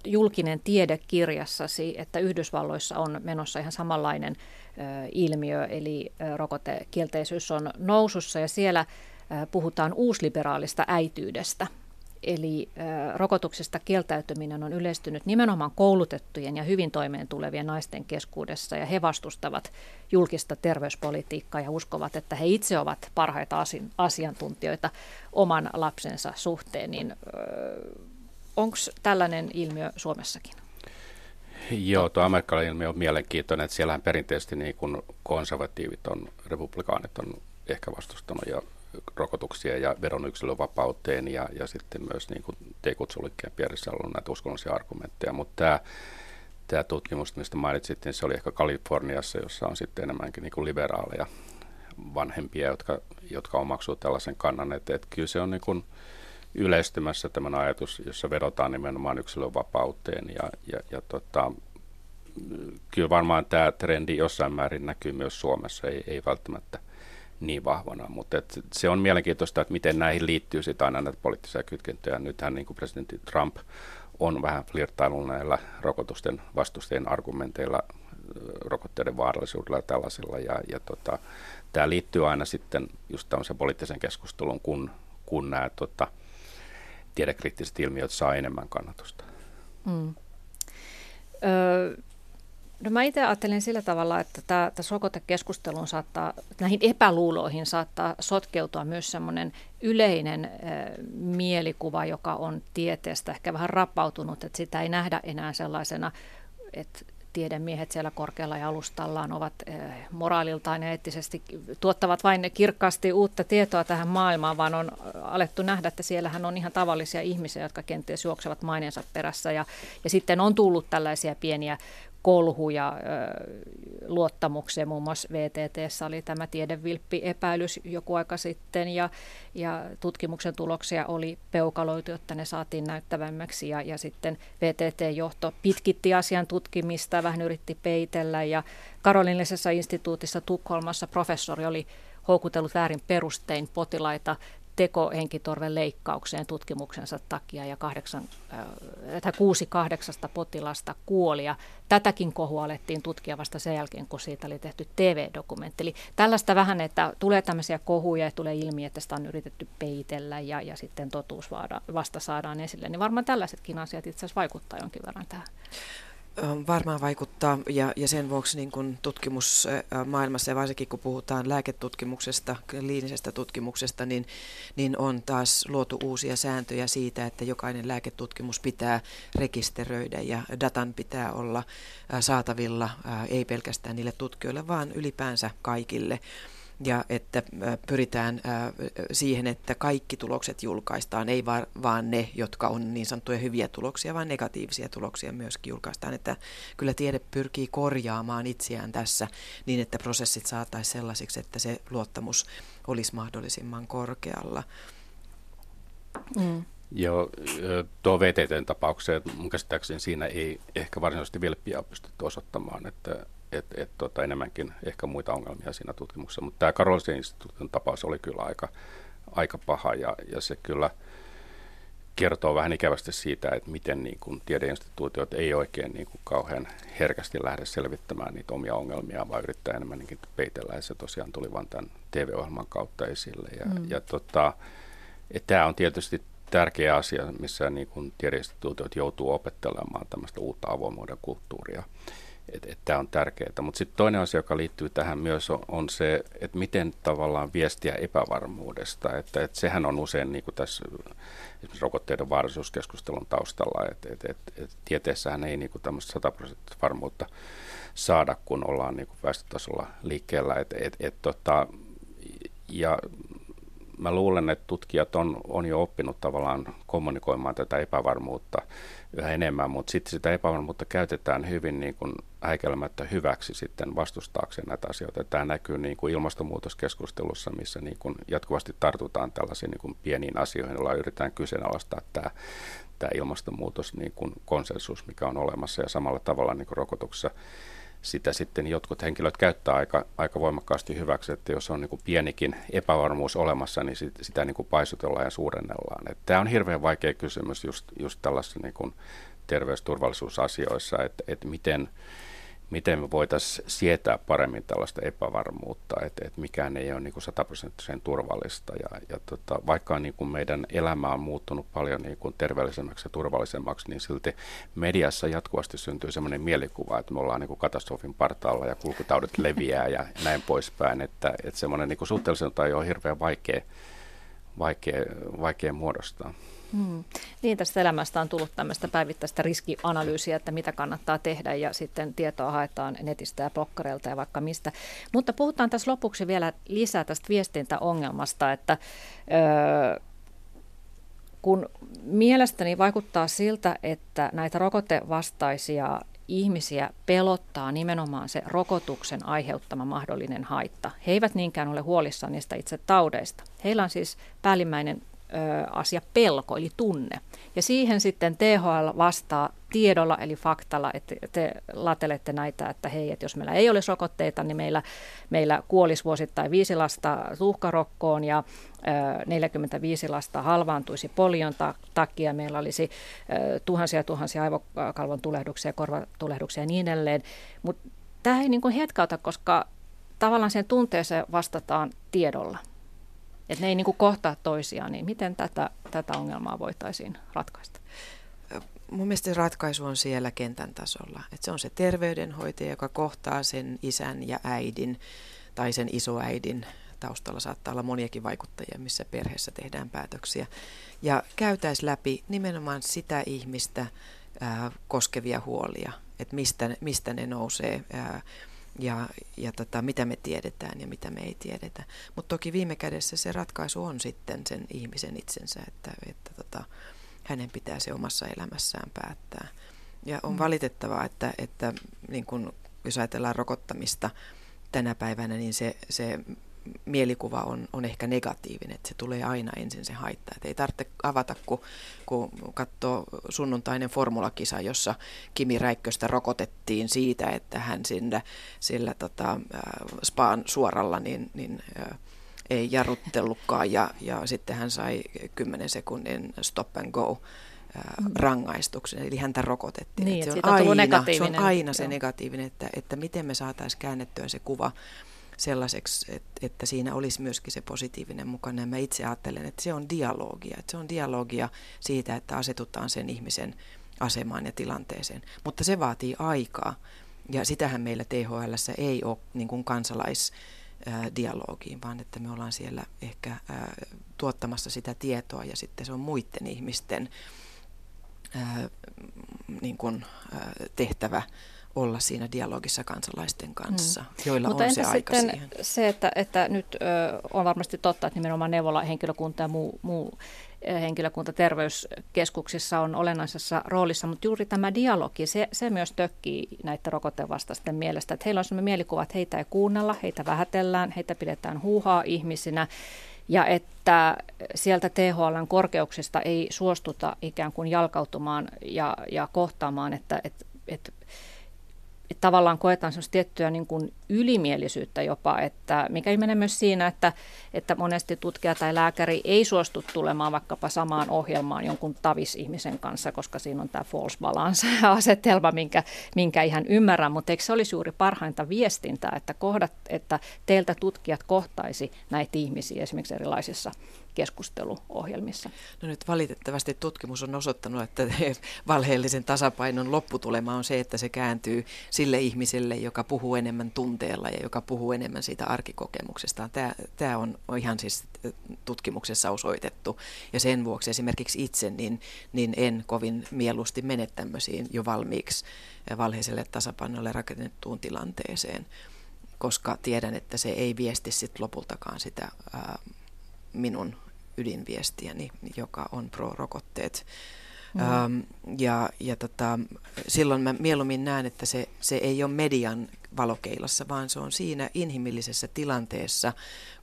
julkinen tiedekirjassasi, että Yhdysvalloissa on menossa ihan samanlainen äh, ilmiö, eli äh, rokotekielteisyys on nousussa ja siellä äh, puhutaan uusliberaalista äityydestä – Eli rokotuksesta kieltäytyminen on yleistynyt nimenomaan koulutettujen ja hyvin toimeen tulevien naisten keskuudessa, ja he vastustavat julkista terveyspolitiikkaa ja uskovat, että he itse ovat parhaita asiantuntijoita oman lapsensa suhteen. Niin, Onko tällainen ilmiö Suomessakin? Joo, tuo amerikkalainen ilmiö on mielenkiintoinen, että siellähän perinteisesti niin kun konservatiivit on, republikaanit on ehkä vastustanut ja rokotuksia ja veron yksilövapauteen ja, ja sitten myös niin kuin T-kutsuliikkeen piirissä on ollut näitä uskonnollisia argumentteja, mutta tämä, tämä tutkimus, mistä mainitsit, niin se oli ehkä Kaliforniassa, jossa on sitten enemmänkin niin kuin liberaaleja vanhempia, jotka, jotka omaksuu tällaisen kannan, että, että kyllä se on niin kuin yleistymässä tämän ajatus, jossa vedotaan nimenomaan yksilön vapauteen ja, ja, ja tota, kyllä varmaan tämä trendi jossain määrin näkyy myös Suomessa, ei, ei välttämättä – niin vahvana. Mutta et se on mielenkiintoista, että miten näihin liittyy sitten aina näitä poliittisia kytkentöjä. Nythän niin kuin presidentti Trump on vähän flirttailun näillä rokotusten vastustajien argumenteilla rokotteiden vaarallisuudella ja tällaisilla. Ja, ja tota, tämä liittyy aina sitten just tämmöiseen poliittiseen keskusteluun, kun, kun nämä tota, tiedekriittiset ilmiöt saa enemmän kannatusta. Mm. Öö, no mä itse ajattelen sillä tavalla, että tämä, tässä rokotekeskusteluun saattaa, näihin epäluuloihin saattaa sotkeutua myös semmoinen yleinen ö, mielikuva, joka on tieteestä ehkä vähän rapautunut, että sitä ei nähdä enää sellaisena, että tiedemiehet siellä korkealla jalustallaan ovat eh, moraaliltaan ja eettisesti tuottavat vain kirkkaasti uutta tietoa tähän maailmaan, vaan on alettu nähdä, että siellähän on ihan tavallisia ihmisiä, jotka kenties juoksevat maineensa perässä. Ja, ja sitten on tullut tällaisia pieniä kolhuja luottamukseen. Muun muassa VTT oli tämä tiedevilppi-epäilys joku aika sitten ja, ja tutkimuksen tuloksia oli peukaloitu, jotta ne saatiin näyttävämmäksi ja, ja sitten VTT-johto pitkitti asian tutkimista, vähän yritti peitellä ja Karolinlisessa instituutissa Tukholmassa professori oli houkutellut väärin perustein potilaita tekohenkitorven leikkaukseen tutkimuksensa takia ja kahdeksan, äh, kuusi kahdeksasta potilasta kuoli. Ja tätäkin kohua alettiin tutkia vasta sen jälkeen, kun siitä oli tehty TV-dokumentti. Eli tällaista vähän, että tulee tämmöisiä kohuja ja tulee ilmi, että sitä on yritetty peitellä ja, ja sitten totuus vasta saadaan esille. Niin varmaan tällaisetkin asiat itse asiassa vaikuttaa jonkin verran tähän. Varmaan vaikuttaa ja, ja sen vuoksi niin kun tutkimusmaailmassa ja varsinkin kun puhutaan lääketutkimuksesta, kliinisestä tutkimuksesta, niin, niin on taas luotu uusia sääntöjä siitä, että jokainen lääketutkimus pitää rekisteröidä ja datan pitää olla saatavilla ei pelkästään niille tutkijoille, vaan ylipäänsä kaikille ja että pyritään siihen, että kaikki tulokset julkaistaan, ei vaan ne, jotka on niin sanottuja hyviä tuloksia, vaan negatiivisia tuloksia myöskin julkaistaan. Että kyllä tiede pyrkii korjaamaan itseään tässä niin, että prosessit saataisiin sellaisiksi, että se luottamus olisi mahdollisimman korkealla. Mm. Joo, tuo VTTn tapaukseen mun käsittääkseni siinä ei ehkä varsinaisesti vilppiä pystytty osoittamaan, että et, et, tota, enemmänkin ehkä muita ongelmia siinä tutkimuksessa. Mutta tämä Karolinsen instituutin tapaus oli kyllä aika, aika paha ja, ja se kyllä kertoo vähän ikävästi siitä, että miten niin kuin tiedeinstituutiot ei oikein niin kuin kauhean herkästi lähde selvittämään niitä omia ongelmia, vaan yrittää enemmän niin peitellä. Ja se tosiaan tuli vain tämän TV-ohjelman kautta esille. Ja, mm. ja tota, tämä on tietysti tärkeä asia, missä niin kuin tiedeinstituutiot joutuu opettelemaan tämmöistä uutta avoimuuden kulttuuria että et tämä on tärkeää. Mutta sitten toinen asia, joka liittyy tähän myös, on, on se, että miten tavallaan viestiä epävarmuudesta. Että et sehän on usein niin kuin tässä esimerkiksi rokotteiden vaarallisuuskeskustelun taustalla, että et, et, et tieteessähän ei niin tämmöistä sataprosenttista varmuutta saada, kun ollaan niin kuin väestötasolla liikkeellä. Et, et, et, tota, ja mä luulen, että tutkijat on, on jo oppinut tavallaan kommunikoimaan tätä epävarmuutta yhä enemmän, mutta sitten sitä epävarmuutta käytetään hyvin niin kuin häikelmättä hyväksi sitten vastustaakseen näitä asioita. Tämä näkyy niin kuin ilmastonmuutoskeskustelussa, missä niin kuin jatkuvasti tartutaan tällaisiin niin kuin pieniin asioihin, joilla yritetään kyseenalaistaa tämä, tämä ilmastonmuutos niin kuin konsensus, mikä on olemassa ja samalla tavalla niin kuin rokotuksessa sitä sitten jotkut henkilöt käyttää aika, aika voimakkaasti hyväksi, että jos on niin kuin pienikin epävarmuus olemassa, niin sit, sitä niin kuin paisutellaan ja suurennellaan. Että tämä on hirveän vaikea kysymys just, just tällaisissa niin terveysturvallisuusasioissa, että, että miten, miten me voitaisiin sietää paremmin tällaista epävarmuutta, että, että mikään ei ole niin kuin sataprosenttisen turvallista. Ja, ja tota, vaikka niin kuin meidän elämä on muuttunut paljon niin kuin terveellisemmäksi ja turvallisemmaksi, niin silti mediassa jatkuvasti syntyy sellainen mielikuva, että me ollaan niin kuin katastrofin partaalla ja kulkutaudit leviää ja näin poispäin. Että, että semmoinen niin suhteellisen tai on hirveän vaikea, vaikea, vaikea muodostaa. Hmm. Niin, tästä elämästä on tullut tämmöistä päivittäistä riskianalyysiä, että mitä kannattaa tehdä ja sitten tietoa haetaan netistä ja blokkareilta ja vaikka mistä. Mutta puhutaan tässä lopuksi vielä lisää tästä viestintäongelmasta, että öö, kun mielestäni vaikuttaa siltä, että näitä rokotevastaisia ihmisiä pelottaa nimenomaan se rokotuksen aiheuttama mahdollinen haitta. He eivät niinkään ole huolissaan niistä itse taudeista. Heillä on siis päällimmäinen asia pelko, eli tunne. Ja siihen sitten THL vastaa tiedolla, eli faktalla, että te latelette näitä, että hei, että jos meillä ei olisi rokotteita, niin meillä, meillä kuolisi vuosittain viisi lasta tuhkarokkoon ja 45 lasta halvaantuisi polion takia. Meillä olisi tuhansia tuhansia aivokalvon tulehduksia, korvatulehduksia ja niin edelleen. Mutta tämä ei niin hetkauta, koska tavallaan sen tunteeseen vastataan tiedolla. Että ne ei niin kuin kohtaa toisiaan, niin miten tätä, tätä ongelmaa voitaisiin ratkaista? Mun mielestä ratkaisu on siellä kentän tasolla. Että se on se terveydenhoitaja, joka kohtaa sen isän ja äidin tai sen isoäidin taustalla saattaa olla moniakin vaikuttajia, missä perheessä tehdään päätöksiä. Ja käytäisi läpi nimenomaan sitä ihmistä ää, koskevia huolia, että mistä, mistä ne nousee ää, ja, ja tota, mitä me tiedetään ja mitä me ei tiedetä. Mutta toki viime kädessä se ratkaisu on sitten sen ihmisen itsensä, että, että tota, hänen pitää se omassa elämässään päättää. Ja on mm. valitettavaa, että, että niin kun, jos ajatellaan rokottamista tänä päivänä, niin se, se mielikuva on, on ehkä negatiivinen, että se tulee aina ensin se haitta. Että ei tarvitse avata, kun, kun katsoo sunnuntainen formulakisa, jossa Kimi Räikköstä rokotettiin siitä, että hän sillä, sillä tota, äh, spaan suoralla niin, niin äh, ei jarruttellutkaan ja, ja sitten hän sai 10 sekunnin stop and go äh, mm. rangaistuksen, eli häntä rokotettiin. Niin, se, on aina, se on aina se negatiivinen, että, että miten me saataisiin käännettyä se kuva sellaiseksi, että, että siinä olisi myöskin se positiivinen mukana. Ja mä itse ajattelen, että se on dialogia. Että se on dialogia siitä, että asetutaan sen ihmisen asemaan ja tilanteeseen. Mutta se vaatii aikaa. Ja sitähän meillä THL ei ole niin kuin kansalaisdialogiin, vaan että me ollaan siellä ehkä tuottamassa sitä tietoa ja sitten se on muiden ihmisten niin kuin, tehtävä olla siinä dialogissa kansalaisten kanssa, mm. joilla Mutta on se aika sitten siihen. se, että, että nyt ö, on varmasti totta, että nimenomaan neuvola-henkilökunta ja muu, muu henkilökunta terveyskeskuksissa on olennaisessa roolissa, mutta juuri tämä dialogi, se, se myös tökkii näiden rokotevastaisten mielestä, että heillä on sellainen mielikuva, että heitä ei kuunnella, heitä vähätellään, heitä pidetään huuhaa ihmisinä, ja että sieltä THLn korkeuksista ei suostuta ikään kuin jalkautumaan ja, ja kohtaamaan, että, että, että että tavallaan koetaan sellaista tiettyä niin kuin ylimielisyyttä jopa, että mikä menee myös siinä, että, että monesti tutkija tai lääkäri ei suostu tulemaan vaikkapa samaan ohjelmaan jonkun tavis-ihmisen kanssa, koska siinä on tämä false balance-asetelma, minkä, minkä ihan ymmärrän, mutta eikö se olisi juuri parhainta viestintää, että, kohdat, että teiltä tutkijat kohtaisi näitä ihmisiä esimerkiksi erilaisissa keskusteluohjelmissa. No nyt valitettavasti tutkimus on osoittanut, että valheellisen tasapainon lopputulema on se, että se kääntyy sille ihmiselle, joka puhuu enemmän tunteella ja joka puhuu enemmän siitä arkikokemuksestaan. Tämä, tämä on, ihan siis tutkimuksessa osoitettu ja sen vuoksi esimerkiksi itse niin, niin en kovin mieluusti mene tämmöisiin jo valmiiksi valheiselle tasapainolle rakennettuun tilanteeseen koska tiedän, että se ei viesti sit lopultakaan sitä ää, minun ydinviestiäni, joka on pro-rokotteet. Mm. Ähm, ja ja tota, silloin mä mieluummin näen, että se, se ei ole median valokeilassa, vaan se on siinä inhimillisessä tilanteessa,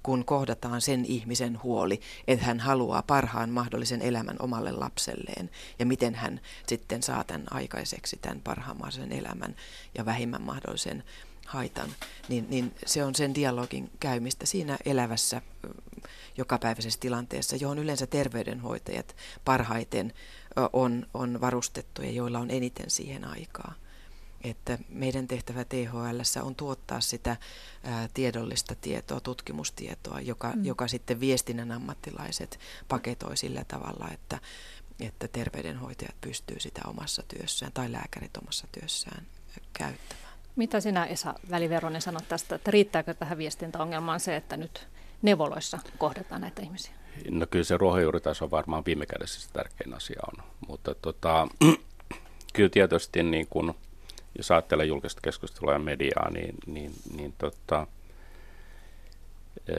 kun kohdataan sen ihmisen huoli, että hän haluaa parhaan mahdollisen elämän omalle lapselleen ja miten hän sitten saa tämän aikaiseksi, tämän parhaan mahdollisen elämän ja vähimmän mahdollisen haitan, niin, niin se on sen dialogin käymistä siinä elävässä jokapäiväisessä tilanteessa, johon yleensä terveydenhoitajat parhaiten on, on varustettu ja joilla on eniten siihen aikaa. Että meidän tehtävä THL on tuottaa sitä ää, tiedollista tietoa, tutkimustietoa, joka, mm. joka sitten viestinnän ammattilaiset paketoi sillä tavalla, että, että terveydenhoitajat pystyy sitä omassa työssään tai lääkärit omassa työssään käyttämään. Mitä sinä Esa Väliveronen sanot tästä, että riittääkö tähän viestintäongelmaan se, että nyt neuvoloissa kohdataan näitä ihmisiä? No kyllä se ruohonjuuritaso on varmaan viime kädessä se tärkein asia on, mutta tota, kyllä tietysti niin kun, jos ajattelee julkista keskustelua ja mediaa, niin, niin, niin tota, e,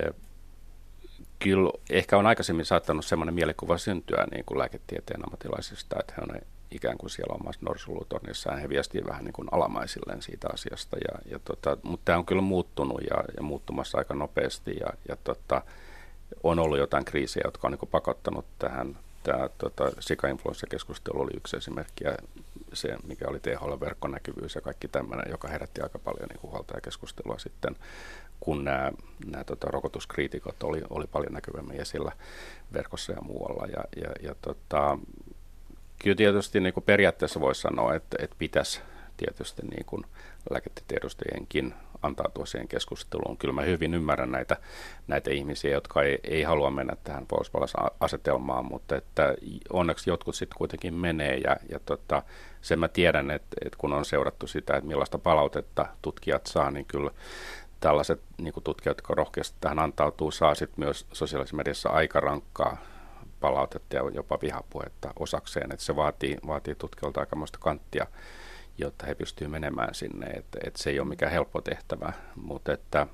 kyllä ehkä on aikaisemmin saattanut sellainen mielikuva syntyä niin kuin lääketieteen ammatilaisista, että he on ikään kuin siellä omassa norsulutornissaan. He viestii vähän niin kuin alamaisilleen siitä asiasta, ja, ja tota, mutta tämä on kyllä muuttunut ja, ja muuttumassa aika nopeasti, ja, ja tota, on ollut jotain kriisejä, jotka on niin pakottanut tähän. Tämä tota, sika-influenssa-keskustelu oli yksi esimerkki, ja se, mikä oli THL-verkkonäkyvyys ja kaikki tämmöinen, joka herätti aika paljon niin huolta ja keskustelua sitten, kun nämä, nämä tota, rokotuskriitikot oli, oli paljon näkyvämmin esillä verkossa ja muualla. Ja, ja, ja tota, kyllä tietysti niin kuin periaatteessa voisi sanoa, että, että pitäisi, tietysti niin kuin lääketieteen edustajienkin antautua siihen keskusteluun. Kyllä mä hyvin ymmärrän näitä, näitä ihmisiä, jotka ei, ei halua mennä tähän asetelmaan, mutta että onneksi jotkut sitten kuitenkin menee ja, ja tota, sen mä tiedän, että, että kun on seurattu sitä, että millaista palautetta tutkijat saa, niin kyllä tällaiset niin tutkijat, jotka rohkeasti tähän antautuu, saa sitten myös sosiaalisessa mediassa aika rankkaa palautetta ja jopa vihapuhetta osakseen, että se vaatii, vaatii tutkijoilta aikamoista kanttia jotta he pystyvät menemään sinne. Että, että se ei ole mikään helppo tehtävä, mutta että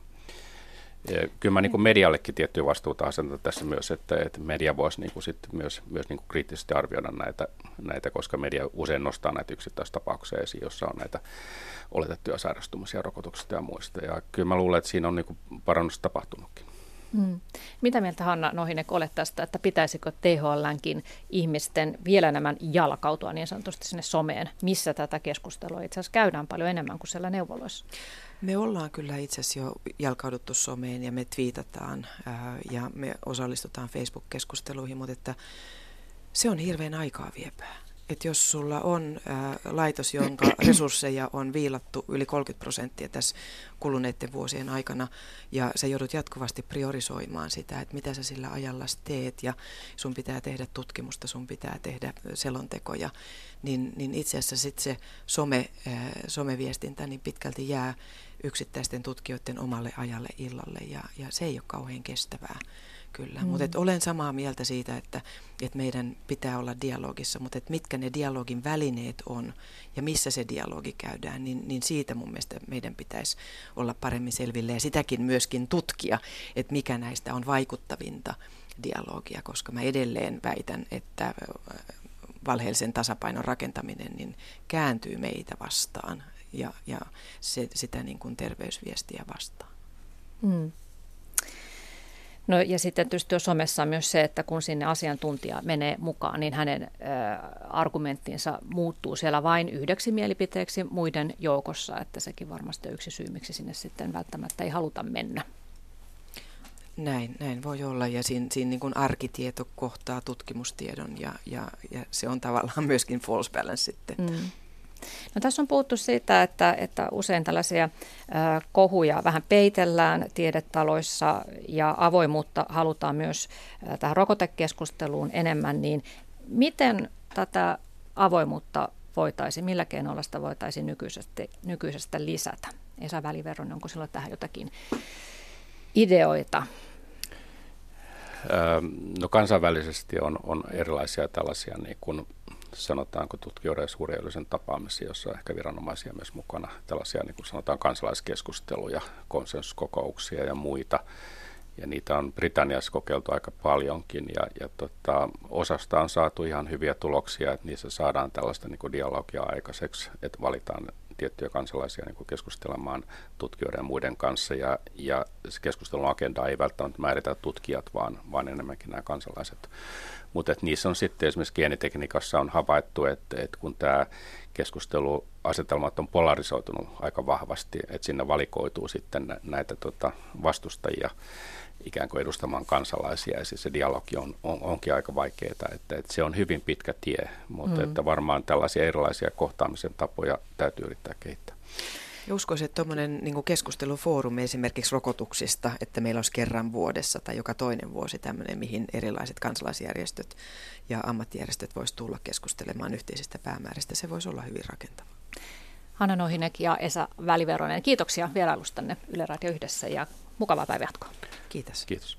kyllä mä niin mediallekin tiettyä vastuuta asetan tässä myös, että, että media voisi niin kuin sitten myös, myös niin kuin kriittisesti arvioida näitä, näitä, koska media usein nostaa näitä yksittäistapauksia esiin, jossa on näitä oletettuja sairastumisia rokotuksista ja muista. Ja kyllä mä luulen, että siinä on niin kuin parannus tapahtunutkin. Mm. Mitä mieltä Hanna Nohinek olet tästä, että pitäisikö THLnkin ihmisten vielä enemmän jalkautua niin sanotusti sinne someen, missä tätä keskustelua itse asiassa käydään paljon enemmän kuin siellä neuvoloissa? Me ollaan kyllä itse asiassa jo jalkauduttu someen ja me twiitataan ää, ja me osallistutaan Facebook-keskusteluihin, mutta että se on hirveän aikaa viepää että jos sulla on ää, laitos, jonka resursseja on viilattu yli 30 prosenttia tässä kuluneiden vuosien aikana, ja sä joudut jatkuvasti priorisoimaan sitä, että mitä sä sillä ajalla teet, ja sun pitää tehdä tutkimusta, sun pitää tehdä selontekoja, niin, niin itse asiassa sitten se some, ää, someviestintä niin pitkälti jää yksittäisten tutkijoiden omalle ajalle illalle, ja, ja se ei ole kauhean kestävää kyllä. Mm. Mutta olen samaa mieltä siitä, että, että meidän pitää olla dialogissa, mutta että mitkä ne dialogin välineet on ja missä se dialogi käydään, niin, niin siitä mun mielestä meidän pitäisi olla paremmin selville ja sitäkin myöskin tutkia, että mikä näistä on vaikuttavinta dialogia, koska mä edelleen väitän, että valheellisen tasapainon rakentaminen niin kääntyy meitä vastaan ja, ja se, sitä niin kuin terveysviestiä vastaan. Mm. No ja sitten tietysti somessa on myös se, että kun sinne asiantuntija menee mukaan, niin hänen ö, argumenttinsa muuttuu siellä vain yhdeksi mielipiteeksi muiden joukossa, että sekin varmasti on yksi syy, miksi sinne sitten välttämättä ei haluta mennä. Näin, näin voi olla ja siinä, siinä niin kuin arkitieto kohtaa tutkimustiedon ja, ja, ja se on tavallaan myöskin false balance sitten. Mm. No, tässä on puhuttu siitä, että, että usein tällaisia kohuja vähän peitellään tiedetaloissa ja avoimuutta halutaan myös tähän rokotekeskusteluun enemmän, niin miten tätä avoimuutta voitaisiin, millä keinoilla sitä voitaisiin nykyisestä, nykyisestä lisätä? Esa Väliveron, onko silloin tähän jotakin ideoita? No kansainvälisesti on, on erilaisia tällaisia niin kuin sanotaanko tutkijoiden ja suurien tapaamisia, jossa on ehkä viranomaisia myös mukana, tällaisia niin kuin sanotaan kansalaiskeskusteluja, konsensuskokouksia ja muita. Ja niitä on Britanniassa kokeiltu aika paljonkin ja, ja tota, osasta on saatu ihan hyviä tuloksia, että niissä saadaan tällaista niin kuin dialogia aikaiseksi, että valitaan tiettyjä kansalaisia niin kuin keskustelemaan tutkijoiden ja muiden kanssa. Ja, ja se keskustelun agenda ei välttämättä määritä tutkijat, vaan, vaan enemmänkin nämä kansalaiset. Mutta niissä on sitten esimerkiksi geenitekniikassa on havaittu, että, että kun tämä keskusteluasetelmat on polarisoitunut aika vahvasti, että sinne valikoituu sitten näitä tota, vastustajia ikään kuin edustamaan kansalaisia, ja siis se dialogi on, on, onkin aika vaikeaa, että, että se on hyvin pitkä tie, mutta mm. että varmaan tällaisia erilaisia kohtaamisen tapoja täytyy yrittää kehittää. Ja uskoisin, että tuommoinen niin keskustelufoorumi esimerkiksi rokotuksista, että meillä olisi kerran vuodessa tai joka toinen vuosi tämmöinen, mihin erilaiset kansalaisjärjestöt ja ammattijärjestöt voisivat tulla keskustelemaan yhteisistä päämääristä, se voisi olla hyvin rakentava. Hanna Nohinek ja Esa Väliveronen, kiitoksia vierailustanne Yle Radio Yhdessä ja mukavaa päivänjatkoa. Kiitos. Kiitos.